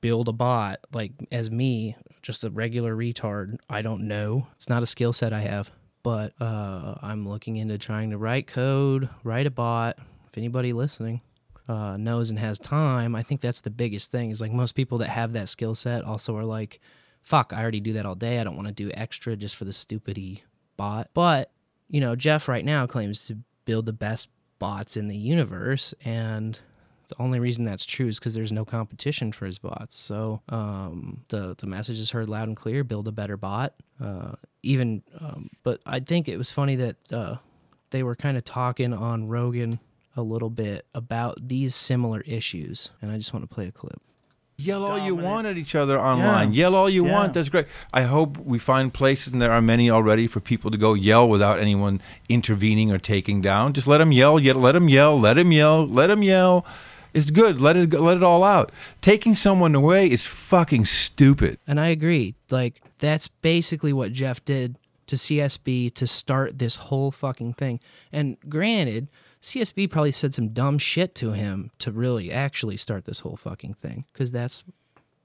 build a bot like as me, just a regular retard? I don't know. It's not a skill set I have, but uh I'm looking into trying to write code, write a bot. If anybody listening uh, knows and has time, I think that's the biggest thing. Is like most people that have that skill set also are like, fuck, I already do that all day. I don't want to do extra just for the stupidity bot. But, you know, Jeff right now claims to build the best bots in the universe. And the only reason that's true is because there's no competition for his bots. So um, the, the message is heard loud and clear build a better bot. Uh, even, um, but I think it was funny that uh, they were kind of talking on Rogan a little bit about these similar issues. And I just want to play a clip. Yell all you want at each other online. Yell all you Yeah. want. That's great. I hope we find places, and there are many already, for people to go yell without anyone intervening or taking down. Just let them yell. Yet let them yell. Let them yell. Let them yell. It's good. Let it let it all out. Taking someone away is fucking stupid. And I agree. Like that's basically what Jeff did to CSB to start this whole fucking thing. And granted, CSB probably said some dumb shit to him to really actually start this whole fucking thing because that's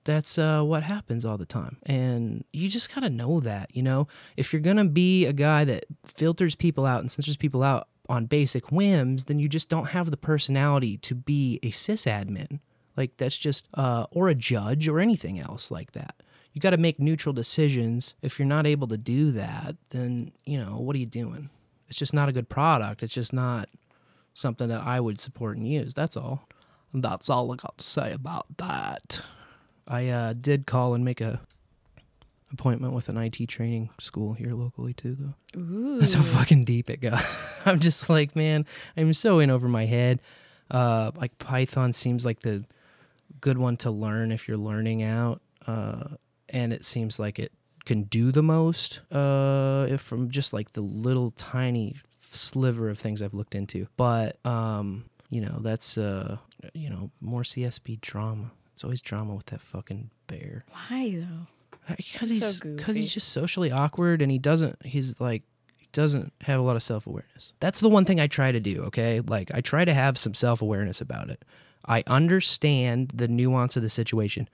that's uh, what happens all the time. And you just got to know that, you know? If you're to be a guy that filters people out and censors people out on basic whims, then you just don't have the personality to be a sysadmin. Like, that's just, uh, or a judge or anything else like that. You got to make neutral decisions. If you're not able to do that, then, you know, what are you doing? It's just not a good product. It's just not something that I would support and use. That's all. That's all I got to say about that. I uh, did call and make a appointment with an IT training school here locally too, though. Ooh. That's how fucking deep it got. [LAUGHS] I'm just like, man, I'm so in over my head. Uh, like Python seems like the good one to learn if you're learning out, uh, and it seems like it can do the most uh, if from just like the little tiny sliver of things I've looked into. But um, you know, that's uh, you know, more CSB drama. It's always drama with that fucking bear. Why though? Because he's because goofy. he's just socially awkward and he doesn't he's like he doesn't have a lot of self awareness. That's the one thing I try to do. Okay, like I try to have some self awareness about it. I understand the nuance of the situation.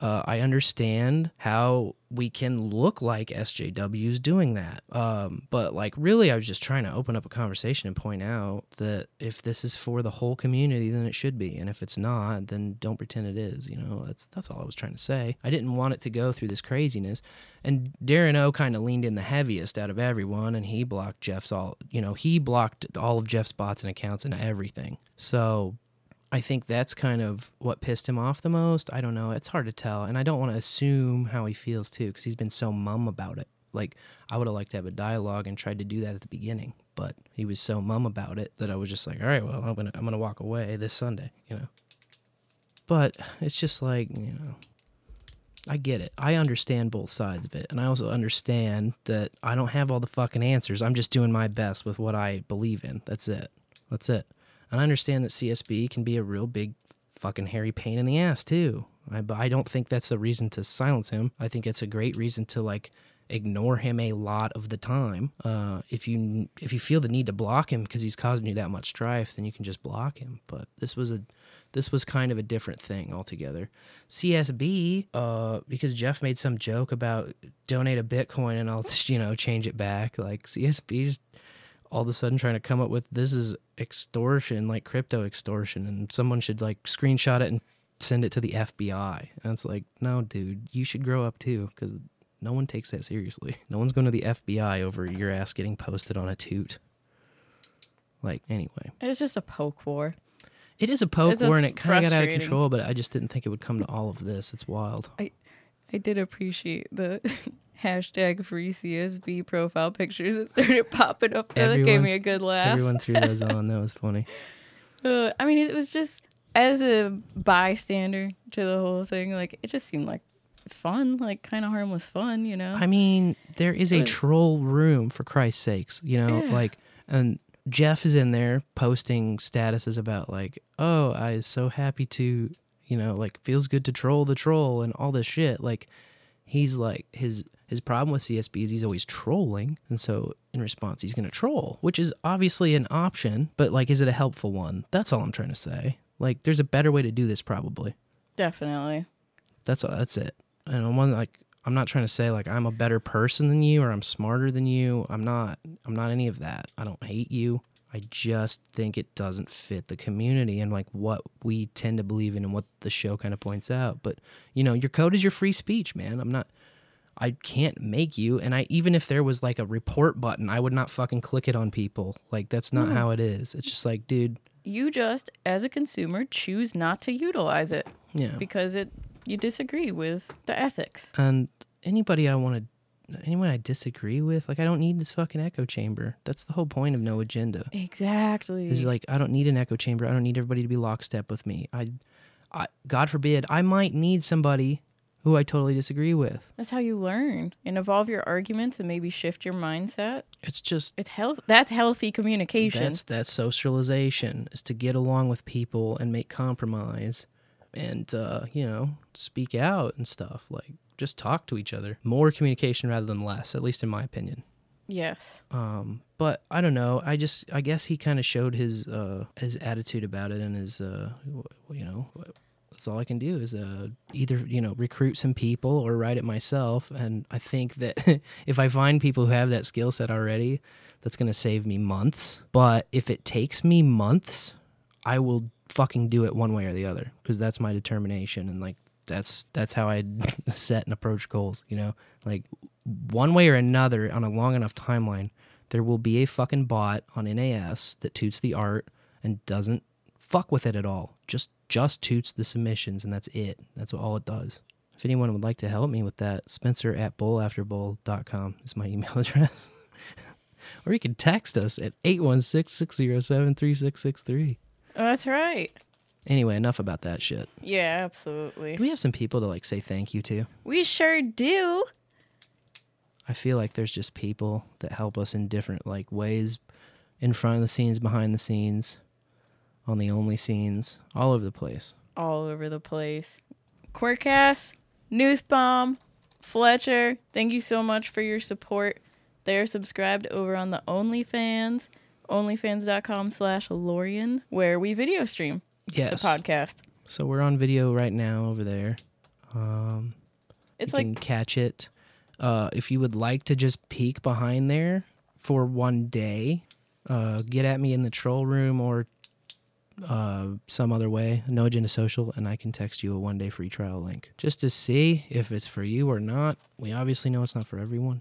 Uh, I understand how we can look like SJWs doing that. Um, but like, really, I was just trying to open up a conversation and point out that if this is for the whole community, then it should be, and if it's not, then don't pretend it is. You know, that's that's all I was trying to say. I didn't want it to go through this craziness. And Darren O kind of leaned in the heaviest out of everyone, and he blocked Jeff's all. You know, he blocked all of Jeff's bots and accounts and everything. So I think that's kind of what pissed him off the most. I don't know. It's hard to tell. And I don't want to assume how he feels too, because he's been so mum about it. Like, I would have liked to have a dialogue and tried to do that at the beginning, but he was so mum about it that I was just like, all right, well, I'm going to I'm gonna walk away this Sunday, you know? But it's just like, you know, I get it. I understand both sides of it. And I also understand that I don't have all the fucking answers. I'm just doing my best with what I believe in. That's it. That's it. And I understand that CSB can be a real big fucking hairy pain in the ass too. I, but I don't think that's a reason to silence him. I think it's a great reason to like ignore him a lot of the time. Uh, if you if you feel the need to block him because he's causing you that much strife, then you can just block him. But this was a this was kind of a different thing altogether. CSB, uh, because Jeff made some joke about donate a Bitcoin and I'll [LAUGHS] you know change it back. Like CSB's all of a sudden trying to come up with this is extortion, like crypto extortion, and someone should like screenshot it and send it to the FBI. And it's like, no, dude, you should grow up too, because no one takes that seriously. [LAUGHS] No one's going to the FBI over your ass getting posted on a toot. Like, anyway, It's just a poke war. it is a poke That's war, and it kind of got out of control. But I just didn't think it would come to all of this. It's wild. I I did appreciate the [LAUGHS] hashtag free CSB profile pictures that started popping up. there. that gave me a good laugh. Everyone threw those on. That was funny. [LAUGHS] Uh, I mean, it was just as a bystander to the whole thing. Like it just seemed like fun, like kind of harmless fun, you know. I mean, there is a troll room for Christ's sakes, you know, Yeah. like and Jeff is in there posting statuses about like, "Oh, I is so happy to, you know, like feels good to troll the troll and all this shit." Like he's like his his problem with CSB is he's always trolling, and so in response he's going to troll, which is obviously an option, but like is it a helpful one? That's all I'm trying to say. Like there's a better way to do this probably. Definitely. That's uh, that's it. And I'm one like I'm not trying to say like I'm a better person than you or I'm smarter than you. I'm not. I'm not any of that. I don't hate you. I just think it doesn't fit the community and like what we tend to believe in and what the show kind of points out. But you know, your code is your free speech, man. I'm not. I can't make you. And I even if there was like a report button, I would not fucking click it on people. Like that's not No. how it is. It's just like, dude. You just, as a consumer, choose not to utilize it. Yeah. Because it you disagree with the ethics. And anybody I want to, anyone I disagree with, like I don't need this fucking echo chamber. That's the whole point of no agenda. Exactly. Is like I don't need an echo chamber. I don't need everybody to be lockstep with me. I, I, God forbid, I might need somebody who I totally disagree with. That's how you learn and evolve your arguments and maybe shift your mindset. It's just it's health. That's healthy communication. That's that's socialization is to get along with people and make compromise, and uh, you know speak out and stuff. Like just talk to each other. More communication rather than less, at least in my opinion. Yes. Um, but I don't know. I just I guess he kind of showed his uh his attitude about it and his uh you know that's all I can do is uh either you know recruit some people or write it myself. And I think that [LAUGHS] if I find people who have that skill set already, that's gonna save me months. But if it takes me months, I will fucking do it one way or the other because that's my determination and like that's that's how I [LAUGHS] set and approach goals. You know, like one way or another on a long enough timeline, there will be a fucking bot on NAS that toots the art and doesn't fuck with it at all. Just just toots the submissions and that's it. That's all it does. If anyone would like to help me with that, Spencer at bowlafterbowl.com is my [LAUGHS] email address. [LAUGHS] or you can text us at 816 607 3663. Oh, that's right. Anyway, enough about that shit. Yeah, absolutely. Do we have some people to like say thank you to? We sure do. I feel like there's just people that help us in different like ways in front of the scenes, behind the scenes, on the only scenes, all over the place. All over the place. Quirkass, Newsbomb, Fletcher, thank you so much for your support. They're subscribed over on the OnlyFans, onlyfans.com slash Laurien, where we video stream Yes. the podcast. So we're on video right now over there. Um, It's you can catch it. Uh, if you would like to just peek behind there for one day, uh, get at me in the troll room or uh, some other way, no agenda social, and I can text you a one day free trial link just to see if it's for you or not. We obviously know it's not for everyone,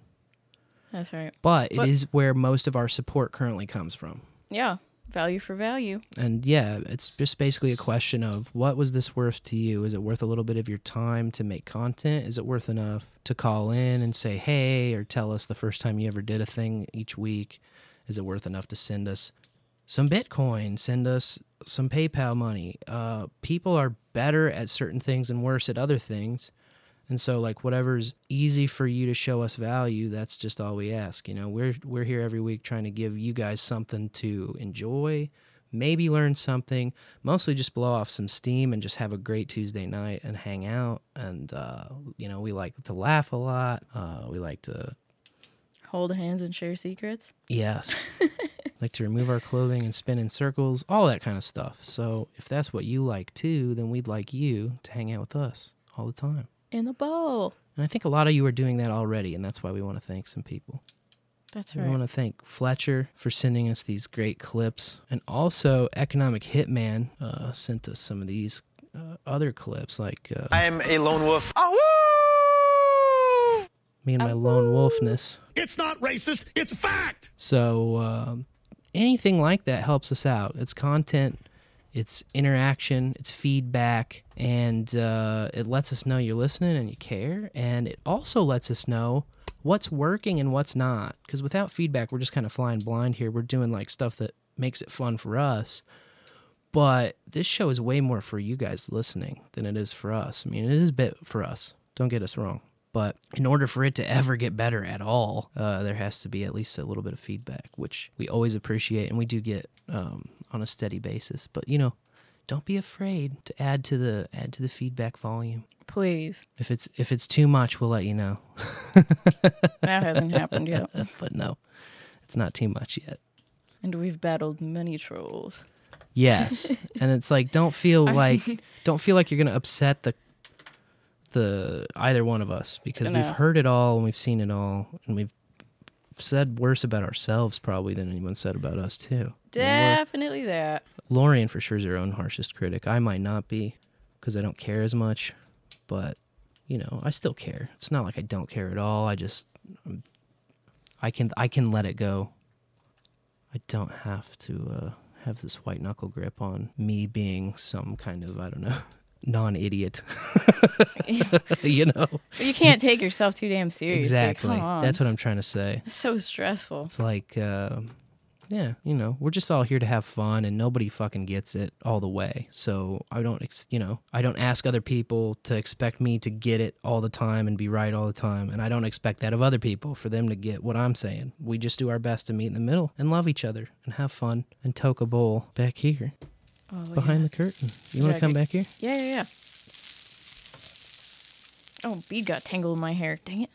That's right. but it is where most of our support currently comes from. Yeah, value for value. And yeah, it's just basically a question of what was this worth to you? Is it worth a little bit of your time to make content? Is it worth enough to call in and say, hey, or tell us the first time you ever did a thing each week? Is it worth enough to send us some Bitcoin? Send us some PayPal money? Uh, people are better at certain things and worse at other things. And so like whatever's easy for you to show us value, that's just all we ask. You know, we're we're here every week trying to give you guys something to enjoy, maybe learn something, mostly just blow off some steam and just have a great Tuesday night and hang out. And uh, you know, we like to laugh a lot. Uh, we like to Hold hands and share secrets. Yes. [LAUGHS] like to remove our clothing and spin in circles, all that kind of stuff. So if that's what you like too, then we'd like you to hang out with us all the time. In the bowl. And I think a lot of you are doing that already, and that's why we want to thank some people. That's right. We want to thank Fletcher for sending us these great clips, and also Economic Hitman uh, sent us some of these uh, other clips, like uh, I am a lone wolf. me and my lone wolfness. It's not racist, it's a fact. So um, anything like that helps us out. It's content, it's interaction, it's feedback, and uh, it lets us know you're listening and you care. And it also lets us know what's working and what's not. Because without feedback, we're just kind of flying blind here. We're doing like stuff that makes it fun for us. But this show is way more for you guys listening than it is for us. I mean, it is a bit for us. Don't get us wrong. But in order for it to ever get better at all, uh, there has to be at least a little bit of feedback, which we always appreciate and we do get um, on a steady basis. But you know, don't be afraid to add to the add to the feedback volume. Please. If it's if it's too much, we'll let you know. [LAUGHS] That hasn't happened yet. [LAUGHS] but no, it's not too much yet. And we've battled many trolls. Yes, [LAUGHS] and it's like don't feel like don't feel like you're gonna upset the the either one of us because No. we've heard it all and we've seen it all and we've said worse about ourselves probably than anyone said about us too. Definitely that. Laurien for sure is her own harshest critic. I might not be because I don't care as much, but you know I still care. It's not like I don't care at all. I just um, I can I can let it go. I don't have to uh, have this white knuckle grip on me being some kind of I don't know non-idiot. [LAUGHS] you know. But you can't take yourself too damn seriously. Exactly. That's what I'm trying to say. It's so stressful. It's like, uh, yeah, you know, we're just all here to have fun, and nobody fucking gets it all the way. So I don't, ex- you know, I don't ask other people to expect me to get it all the time and be right all the time, and I don't expect that of other people for them to get what I'm saying. We just do our best to meet in the middle and love each other and have fun and toke a bowl back here Oh, behind yeah. the curtain. You want to Yeah, come back here? Yeah, yeah, yeah. Oh, bead got tangled in my hair. Dang it.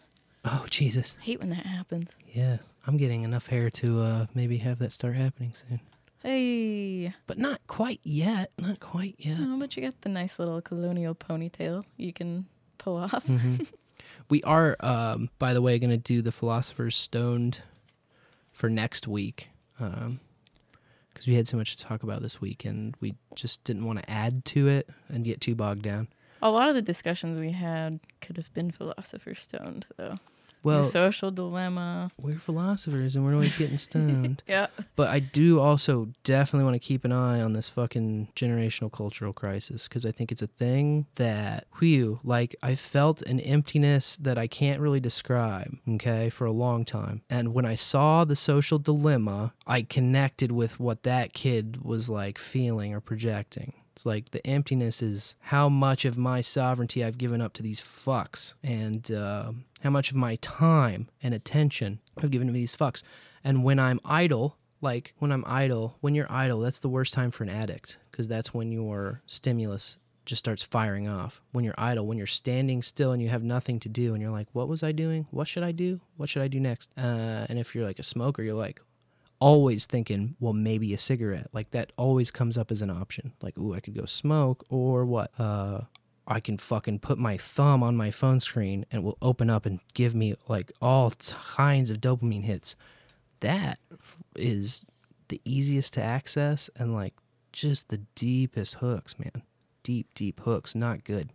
Oh Jesus. hate when that happens. Yeah, I'm getting enough hair to uh, maybe have that start happening soon. Hey. But not quite yet. Not quite yet. Oh, but you got the nice little colonial ponytail you can pull off. Mhm. [LAUGHS] we are, um, by the way, going to do the Philosopher's Stoned for next week. Um, because we had so much to talk about this week, and we just didn't want to add to it and get too bogged down. A lot of the discussions we had could have been philosopher's stoned, though. Well- the social dilemma. We're philosophers, and we're always getting [LAUGHS] stoned. Yeah. But I do also definitely want to keep an eye on this fucking generational cultural crisis because I think it's a thing that, whew, like I felt an emptiness that I can't really describe, okay, for a long time. And when I saw the social dilemma, I connected with what that kid was like feeling or projecting. It's like the emptiness is how much of my sovereignty I've given up to these fucks, and uh, how much of my time and attention I've given to these fucks. And when I'm idle, like when I'm idle, when you're idle, that's the worst time for an addict because that's when your stimulus just starts firing off. When you're idle, when you're standing still and you have nothing to do, and you're like, what was I doing? What should I do? What should I do next? Uh, and if you're like a smoker, you're like, always thinking, well, maybe a cigarette. Like that always comes up as an option. Like, ooh, I could go smoke or what? Uh, I can fucking put my thumb on my phone screen and it will open up and give me like all kinds of dopamine hits. That is the easiest to access and like just the deepest hooks, man. Deep, deep hooks. Not good.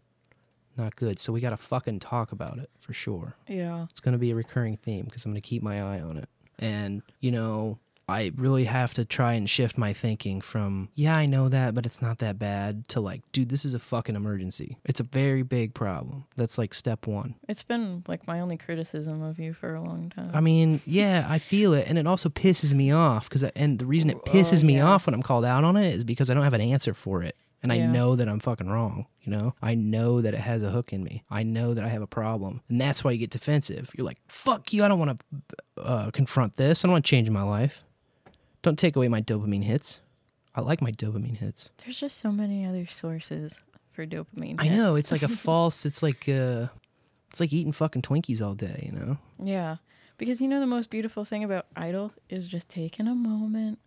Not good. So we got to fucking talk about it for sure. Yeah. It's going to be a recurring theme because I'm going to keep my eye on it. And, you know, I really have to try and shift my thinking from, yeah, I know that, but it's not that bad, to like, dude, this is a fucking emergency. It's a very big problem. That's like step one. It's been like my only criticism of you for a long time. I mean, yeah, I feel it, and it also pisses me off because, and the reason it pisses me off when I'm called out on it is because I don't have an answer for it, and I know that I'm fucking wrong. You know, I know that it has a hook in me. I know that I have a problem, and that's why you get defensive. You're like, "Fuck you! I don't want to uh, confront this. I don't want to change my life. Don't take away my dopamine hits. I like my dopamine hits. There's just so many other sources for dopamine. I know it's like a [LAUGHS] false. It's like uh, it's like eating fucking Twinkies all day. You know." Yeah. Because you know the most beautiful thing about idle is just taking a moment,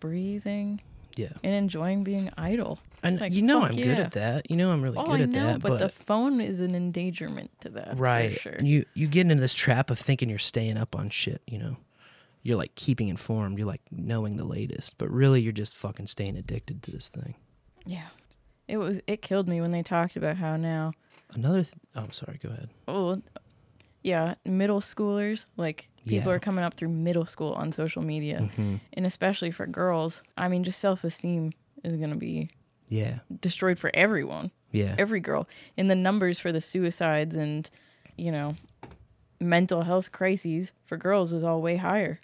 breathing, Yeah. and enjoying being idle. And Like, you know I'm good yeah. at that. You know I'm really oh, good I at know, that. but, the phone is an endangerment to that. right, For sure. and you you get into this trap of thinking you're staying up on shit. You know, you're like keeping informed. You're like knowing the latest, but really you're just fucking staying addicted to this thing. Yeah. It was it killed me when they talked about how now Another. Th- oh, I'm sorry. Go ahead. oh yeah, middle schoolers, like people Yeah. are coming up through middle school on social media. Mhm. And especially for girls. I mean just self esteem is gonna be Yeah. destroyed for everyone. Yeah. Every girl. And the numbers for the suicides and, you know, mental health crises for girls was all way higher.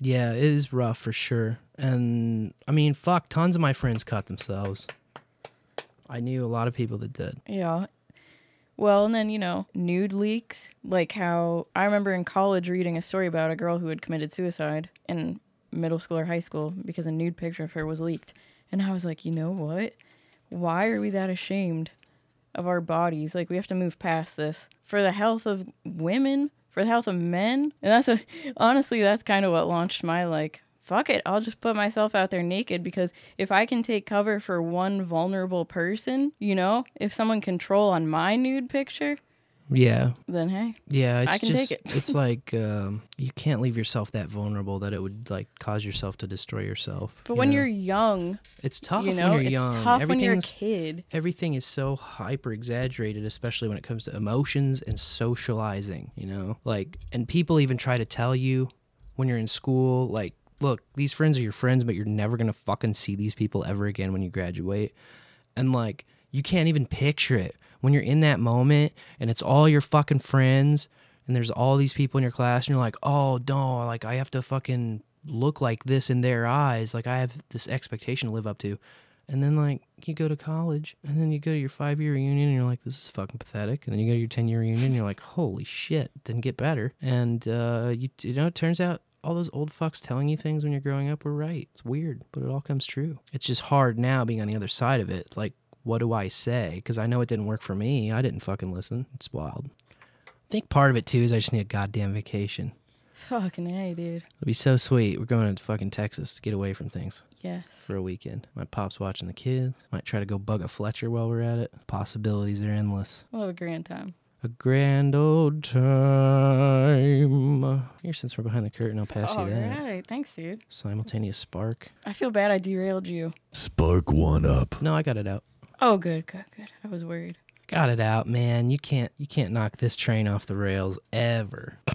Yeah, it is rough for sure. And I mean, fuck, tons of my friends cut themselves. I knew a lot of people that did. Yeah. Well, and then, you know, nude leaks, like how I remember in college reading a story about a girl who had committed suicide in middle school or high school because a nude picture of her was leaked. And I was like, you know what? Why are we that ashamed of our bodies? Like, we have to move past this for the health of women, for the health of men. And that's what, honestly, that's kind of what launched my, like, fuck it, I'll just put myself out there naked because if I can take cover for one vulnerable person, you know, if someone can troll on my nude picture, Yeah. then hey, Yeah, it's I can just take it. it's [LAUGHS] like um, you can't leave yourself that vulnerable that it would like cause yourself to destroy yourself. But you when know? you're young, it's tough you when know, you're it's young. tough when you're a kid. Everything is so hyper exaggerated, especially when it comes to emotions and socializing. You know, like and people even try to tell you when you're in school, like, look, these friends are your friends, but you're never gonna fucking see these people ever again when you graduate. And like, you can't even picture it when you're in that moment and it's all your fucking friends and there's all these people in your class and you're like, oh no, like I have to fucking look like this in their eyes. Like I have this expectation to live up to. And then like you go to college and then you go to your five year reunion and you're like, this is fucking pathetic. And then you go to your 10 year reunion and you're like, holy shit, it didn't get better. And uh, you, you know, it turns out all those old fucks telling you things when you're growing up were right. It's weird, but it all comes true. It's just hard now being on the other side of it. Like, what do I say? Because I know it didn't work for me. I didn't fucking listen. It's wild. I think part of it too is I just need a goddamn vacation. Fucking hey, dude. It'll be so sweet. We're going to fucking Texas to get away from things. Yes. For a weekend. My pop's watching the kids. Might try to go bug a Fletcher while we're at it. Possibilities are endless. We'll have a grand time. A grand old time. Here, since we're behind the curtain, I'll pass All you that. right. Thanks, dude. Simultaneous spark. I feel bad I derailed you. Spark one up. No, I got it out. Oh, good, good, good. I was worried. Got it out, man. You can't you can't knock this train off the rails ever. [LAUGHS]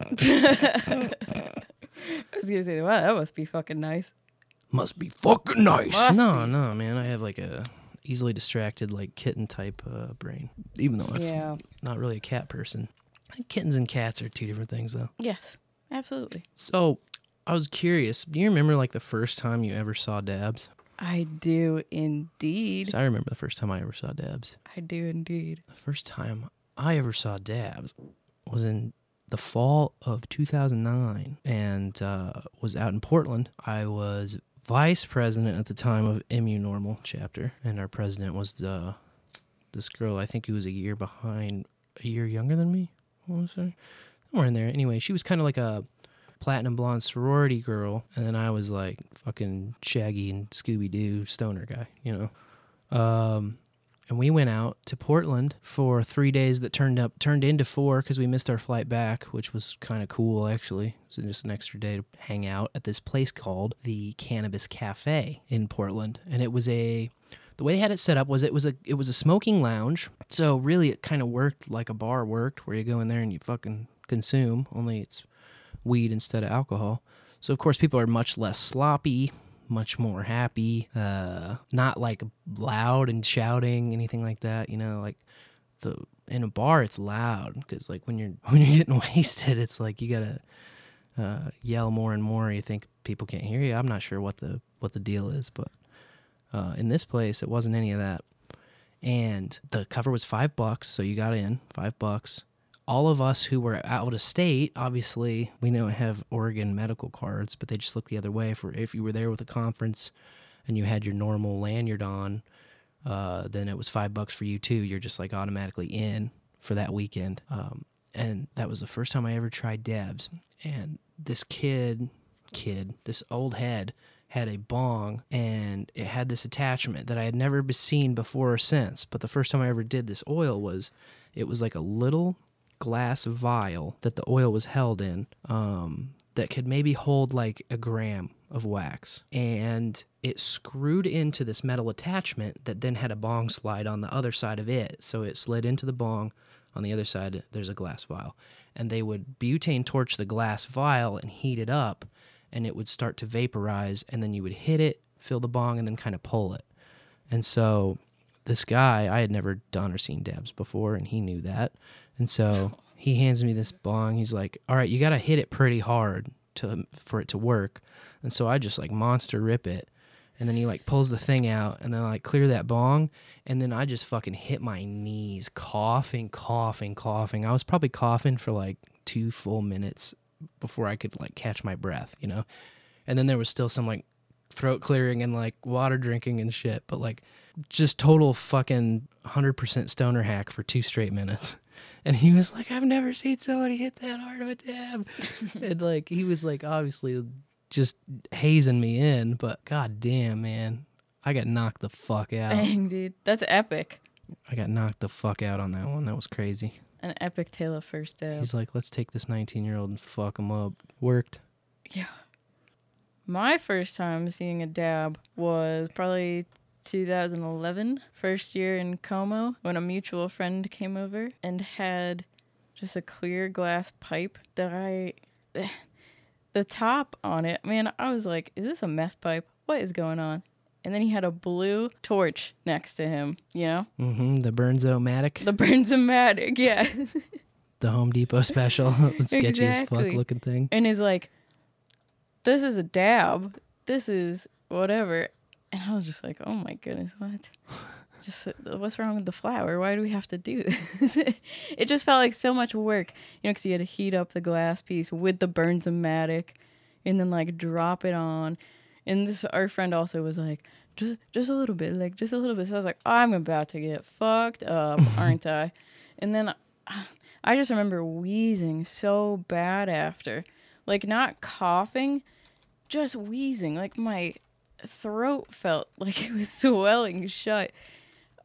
I was gonna say, wow, that must be fucking nice. Must be fucking nice. Must no, be. no, man. I have like a easily distracted like kitten type uh, brain. Even though I'm Yeah. not really a cat person. I think kittens and cats are two different things though. Yes, absolutely. So I was curious. Do you remember like the first time you ever saw dabs? I do indeed. I remember the first time I ever saw dabs. I do indeed. The first time I ever saw dabs was in the fall of 2009 and uh, was out in Portland. I was vice president at the time of MU NORML chapter, and our president was uh, this girl. I think who was a year behind, a year younger than me. I want to say somewhere in there. Anyway, she was kind of like a platinum blonde sorority girl, and then I was like fucking Shaggy and Scooby Doo stoner guy, you know. Um, and we went out to Portland for three days that turned up turned into four because we missed our flight back, which was kind of cool actually. It was just an extra day to hang out at this place called the Cannabis Cafe in Portland, and it was a the way they had it set up was it was a it was a smoking lounge. So really, it kind of worked like a bar worked, where you go in there and you fucking consume. Only it's weed instead of alcohol. So of course, people are much less sloppy, much more happy. Uh, not like loud and shouting, anything like that. You know, like the in a bar, it's loud because like when you're [LAUGHS] when you're getting wasted, it's like you gotta uh, yell more and more. You think people can't hear you. I'm not sure what the what the deal is, but uh, in this place, it wasn't any of that. And the cover was five bucks, so you got in five bucks. All of us who were out of state, obviously, we don't have Oregon medical cards, but they just look the other way. For if you were there with a conference and you had your normal lanyard on, uh, then it was five bucks for you too. You're just like automatically in for that weekend. Um, and that was the first time I ever tried dabs. And this kid, kid, this old head had a bong and it had this attachment that I had never seen before or since. But the first time I ever did this oil was it was like a little glass vial that the oil was held in um, that could maybe hold like a gram of wax. And it screwed into this metal attachment that then had a bong slide on the other side of it. So it slid into the bong. On the other side, there's a glass vial. And they would butane torch the glass vial and heat it up, and it would start to vaporize. And then you would hit it, fill the bong, and then kind of pull it. And so this guy, I had never done or seen dabs before, and he knew that. And so he hands me this bong. He's like, "All right, you got to hit it pretty hard to for it to work." And so I just like monster rip it. And then he like pulls the thing out and then I like clear that bong and then I just fucking hit my knees coughing, coughing, coughing. I was probably coughing for like 2 full minutes before I could like catch my breath, you know. And then there was still some like throat clearing and like water drinking and shit, but like just total fucking 100% stoner hack for 2 straight minutes. And he was like, I've never seen somebody hit that hard of a dab. [LAUGHS] and like, he was like, obviously just hazing me in, but god damn, man. I got knocked the fuck out. Dang, dude. That's epic. I got knocked the fuck out on that one. That was crazy. An epic tale of first dab. He's like, let's take this 19 year old and fuck him up. Worked. Yeah. My first time seeing a dab was probably 2011, first year in Como, when a mutual friend came over and had just a clear glass pipe that I. [SIGHS] The top on it, man, I was like, is this a meth pipe? What is going on? And then he had a blue torch next to him, you know? Mm-hmm. The BernzOmatic. The BernzOmatic, [LAUGHS] yeah. the Home Depot special. [LAUGHS] sketchy as fuck looking thing. And he's like, this is a dab. This is whatever. And I was just like, oh my goodness, what? [LAUGHS] Just uh, what's wrong with the flower? Why do we have to do [LAUGHS] this? it just felt like so much work, you know, because you had to heat up the glass piece with the BernzOmatic, and then like drop it on. And this our friend also was like, just just a little bit, like just a little bit. So I was like, I'm about to get fucked up, [LAUGHS] aren't I? And then [SIGHS] I just remember wheezing so bad after. Like not coughing, just wheezing. Like my throat felt [LAUGHS] like it was swelling shut.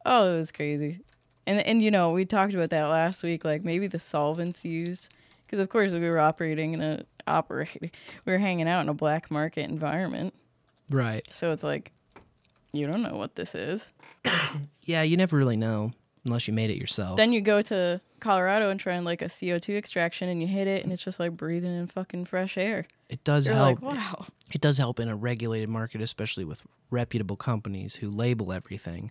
Oh, it was crazy. And and you know, we talked about that last week like maybe the solvents used because of course we were operating in a operating [LAUGHS] we were hanging out in a black market environment. Right. So it's like you don't know what this is. [COUGHS] Yeah, you never really know unless you made it yourself. Then you go to Colorado and trying like a CO2 extraction and you hit it and it's just like breathing in fucking fresh air. it does You're help. like, wow. It does help in a regulated market, especially with reputable companies who label everything.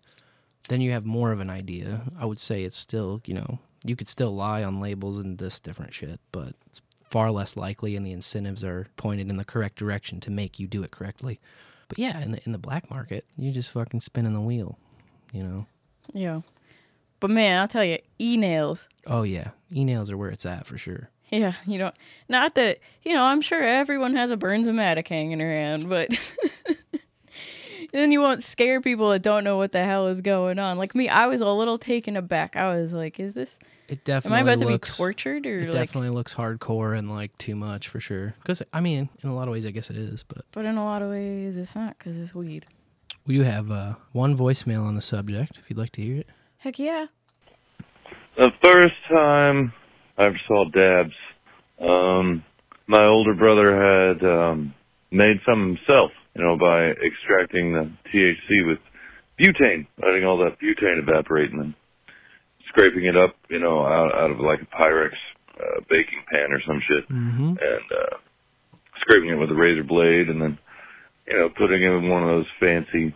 Then you have more of an idea. I would say it's still, you know, you could still lie on labels and this different shit, but it's far less likely, and the incentives are pointed in the correct direction to make you do it correctly. But yeah, in the in the black market, you're just fucking spinning the wheel, you know. Yeah. But man, I'll tell you, e nails. Oh yeah, e-nails are where it's at for sure. Yeah, you don't. Not that you know. I'm sure everyone has a BernzOmatic hanging around, but [LAUGHS] then you won't scare people that don't know what the hell is going on. Like me, I was a little taken aback. I was like, "Is this? It definitely Am I about looks, to be tortured or it like?" definitely looks hardcore and like too much for sure. Because I mean, in a lot of ways, I guess it is. But But in a lot of ways, it's not because it's weed. we do have uh, one voicemail on the subject. If you'd like to hear it. Heck yeah. The first time I ever saw dabs, um, my older brother had um, made some himself, you know, by extracting the THC with butane, letting all that butane evaporate and then scraping it up, you know, out, out of like a Pyrex uh, baking pan or some shit, Mm-hmm. and uh, scraping it with a razor blade, and then, you know, putting it in one of those fancy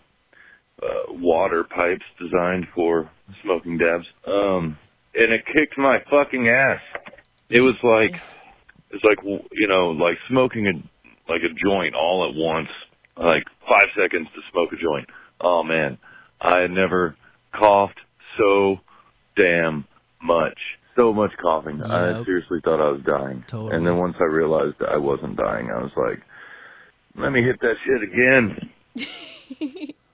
uh, water pipes designed for smoking dabs. Um, and it kicked my fucking ass. It was like, it's like, you know, like smoking a, like a joint all at once, like five seconds to smoke a joint. Oh man, I had never coughed so damn much. So much coughing. I seriously thought I was dying. Totally. And then once I realized I wasn't dying, I was like, let me hit that shit again. [LAUGHS]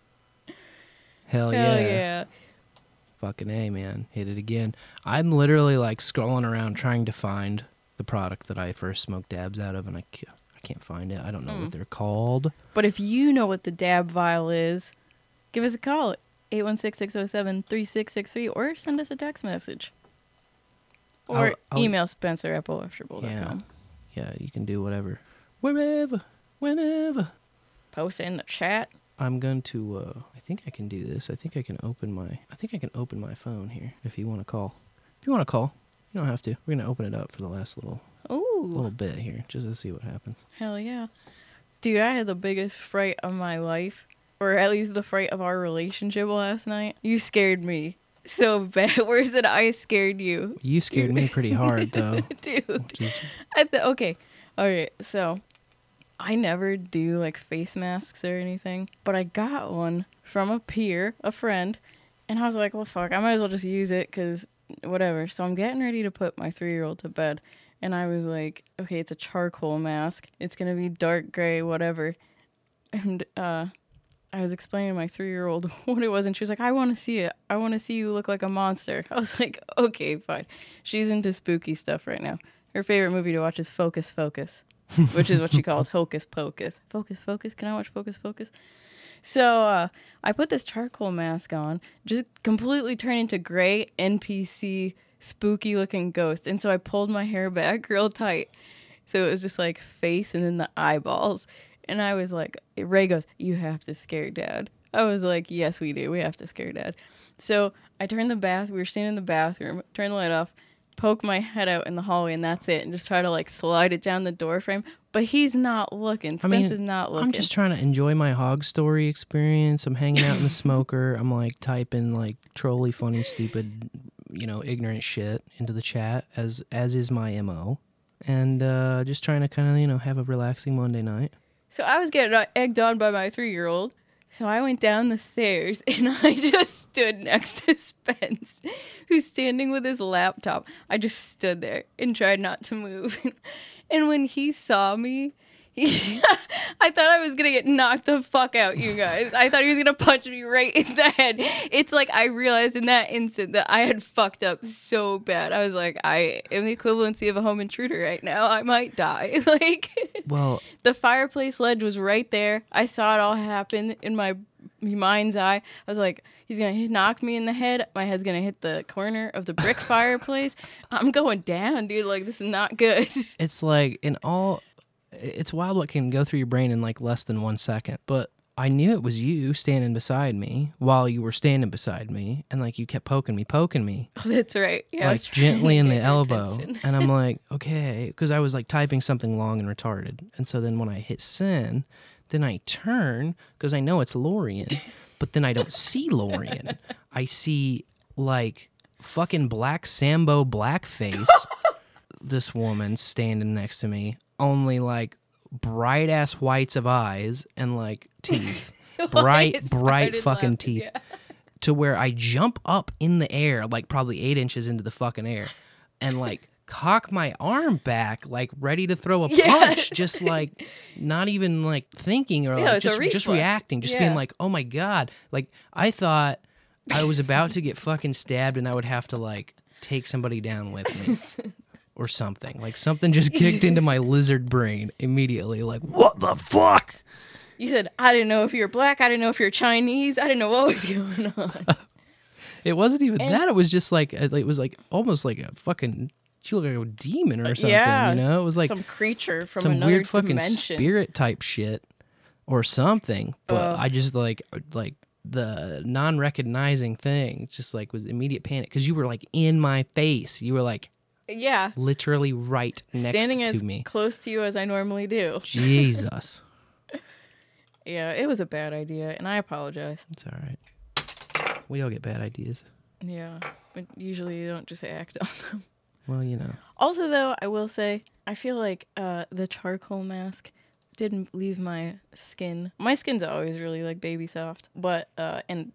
Hell, Hell yeah. yeah. Fucking A, man. Hit it again. I'm literally like scrolling around trying to find the product that I first smoked dabs out of, and I can't, I can't find it. I don't know Mm. what they're called. But if you know what the dab vial is, give us a call 816-607-3663 or send us a text message. Or I'll- I'll- email Spencer at. Yeah. Yeah, you can do whatever. Wherever, whenever. Post it in the chat. I'm going to, uh, I think I can do this. I think I can open my, I think I can open my phone here if you want to call. If you want to call, you don't have to. We're going to open it up for the last little, Ooh. little bit here just to see what happens. Hell yeah. Dude, I had the biggest fright of my life, or at least the fright of our relationship last night. You scared me so [LAUGHS] bad. Worse than I scared you. You scared me pretty hard, though. [LAUGHS] Dude. Is, I th- okay. All right. So I never do like face masks or anything, but I got one from a peer, a friend, and I was like, well, fuck, I might as well just use it because whatever. So I'm getting ready to put my three year old to bed. And I was like, okay, it's a charcoal mask. It's to be dark gray, whatever. And uh, I was explaining to my three year old [LAUGHS] what it was, and she was like, I want to see it. I want to see you look like a monster. [LAUGHS] I was like, okay, fine. She's into spooky stuff right now. Her favorite movie to watch is Focus Focus, which is what she calls Hocus Pocus. Focus Focus. Can I watch Focus Focus? So uh, I put this charcoal mask on, just completely turned into gray NPC spooky looking ghost. And so I pulled my hair back real tight. So it was just like face and then the eyeballs. And I was like, Ray goes, You have to scare dad. I was like, Yes, we do. We have to scare dad. So I turned the bath, we were standing in the bathroom, turned the light off, poke my head out in the hallway, and that's it. And just try to like slide it down the door frame. But he's not looking. I Spence mean, is not looking. I'm just trying to enjoy my hog story experience. I'm hanging out in the [LAUGHS] smoker. I'm like typing like trolly, funny, stupid, you know, ignorant shit into the chat as as is my mo, and uh, just trying to kind of you know have a relaxing Monday night. So I was getting uh, egged on by my three year old. So I went down the stairs [LAUGHS] and I just stood next to Spence, who's standing with his laptop. I just stood there and tried not to move. [LAUGHS] and when he saw me, [LAUGHS] I thought I was gonna get knocked the fuck out, you guys. I thought he was gonna punch me right in the head. It's like I realized in that instant that I had fucked up so bad. I was like, I am the equivalency of a home intruder right now. I might die. [LAUGHS] like Well, the fireplace ledge was right there. I saw it all happen in my mind's eye. I was like, he's gonna hit, knock me in the head. My head's gonna hit the corner of the brick [LAUGHS] fireplace. I'm going down, dude. Like this is not good. it's like in all it's wild what can go through your brain in like less than one second but i knew it was you standing beside me while you were standing beside me and like you kept poking me poking me. Oh, [LAUGHS] that's right. Yeah, like gently in the elbow. [LAUGHS] And i'm like okay because i was like typing something long and retarded. And so then when i hit send then i turn because i know it's Laurien [LAUGHS] but then i don't see Laurien. I see like fucking black sambo blackface this woman standing next to me only like bright ass whites of eyes and like teeth [LAUGHS] bright bright fucking laughing, teeth yeah. to where I jump up in the air, like probably eight inches into the fucking air, and like cock my arm back, like ready to throw a [LAUGHS] Yeah. punch, just like not even like thinking or Yeah, like just just reacting, just being like, oh my god, like I thought I was about to get fucking stabbed and I would have to like take somebody down with me. [LAUGHS] Or something like something just kicked into my [LAUGHS] lizard brain immediately. Like what the fuck? You said I didn't know if you were black. I didn't know if you're Chinese. I didn't know what was [LAUGHS] going on. [LAUGHS] It wasn't even And- that. It was just like uh, it was like almost like a fucking you look like a demon or something. yeah, you know, it was like some creature from some another weird fucking dimension. spirit type shit or something. But. I just like like the non-recognizing thing just like was immediate panic because you were like in my face. You were like Yeah, literally right next standing to as me. close to you as I normally do. Jesus, [LAUGHS] Yeah, it was a bad idea, and I apologize. it's all right. We all get bad ideas. Yeah, but usually you don't just act on them. Well, you know. Also, though, I will say I feel like uh, the charcoal mask didn't leave my skin. My skin's always really like baby soft, but uh, and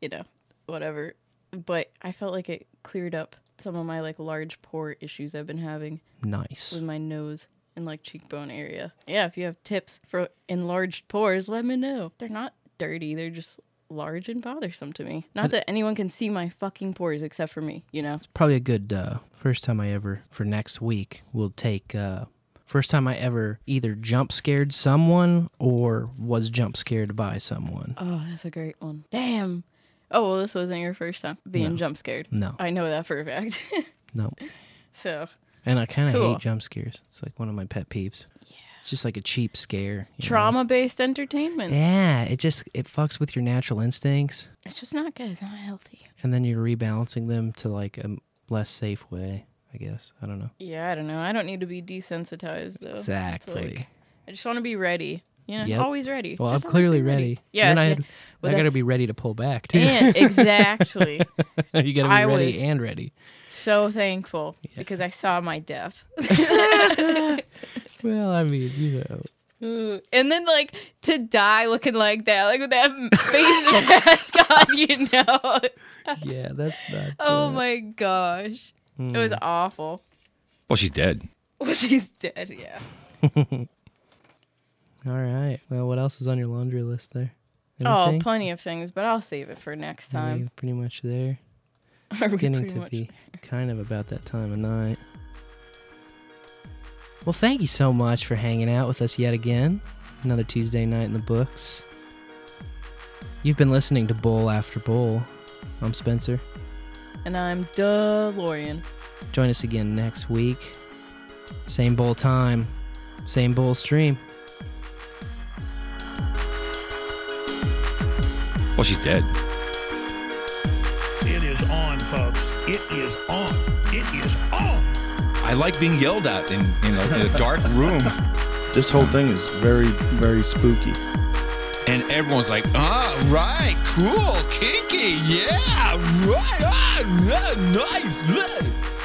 you know whatever. But I felt like it cleared up some of my like large pore issues I've been having Nice. with my nose and like cheekbone area. Yeah, if you have tips for enlarged pores, let me know. They're not dirty. They're just large and bothersome to me. Not that anyone can see my fucking pores except for me, you know. probably a good uh, first time I ever for next week. We'll take uh, first time I ever either jump scared someone or was jump scared by someone. Oh, that's a great one. Damn. Oh, well, this wasn't your first time being No. jump scared. No. I know that for a fact. [LAUGHS] No, so, and I kind of Cool. hate jump scares. It's like one of my pet peeves. Yeah, it's just like a cheap scare. you know? trauma based entertainment. Yeah, it just it fucks with your natural instincts, It's just not good. It's not healthy. and then you're rebalancing them to like a less safe way. I guess I don't know. Yeah, I don't know. I don't need to be desensitized, though. It's Exactly. like, I just want to be ready. You know, Yep. always ready. Well, Just I'm clearly ready. Yes, and I, yeah. had- Well, I got to be ready to pull back too. And [LAUGHS] exactly. [LAUGHS] you got to be I ready was- and ready. so thankful because I saw my death. [LAUGHS] Well, I mean, you know. and then like to die looking like that, like with that face mask on, you know. Yeah, that's not. oh my gosh. It was Mm. awful. Well, she's dead. Well, she's dead, yeah. All right. Well, what else is on your laundry list there? Oh, plenty of things, but I'll save it for next time. pretty much there. [LAUGHS] Are It's getting to be kind of about that time of night. Well, thank you so much for hanging out with us yet again. Another Tuesday night in the books. You've been listening to Bowl After Bowl. I'm Spencer. And I'm DeLorean. Join us again next week. Same bowl time, same bowl stream. Well, she's dead. It is on, folks. It is on. It is on. I like being yelled at in, in, a, in a dark room. [LAUGHS] This whole thing is very, very spooky. And everyone's like, ah, right, cool, kinky, yeah, right, ah, yeah, nice, right.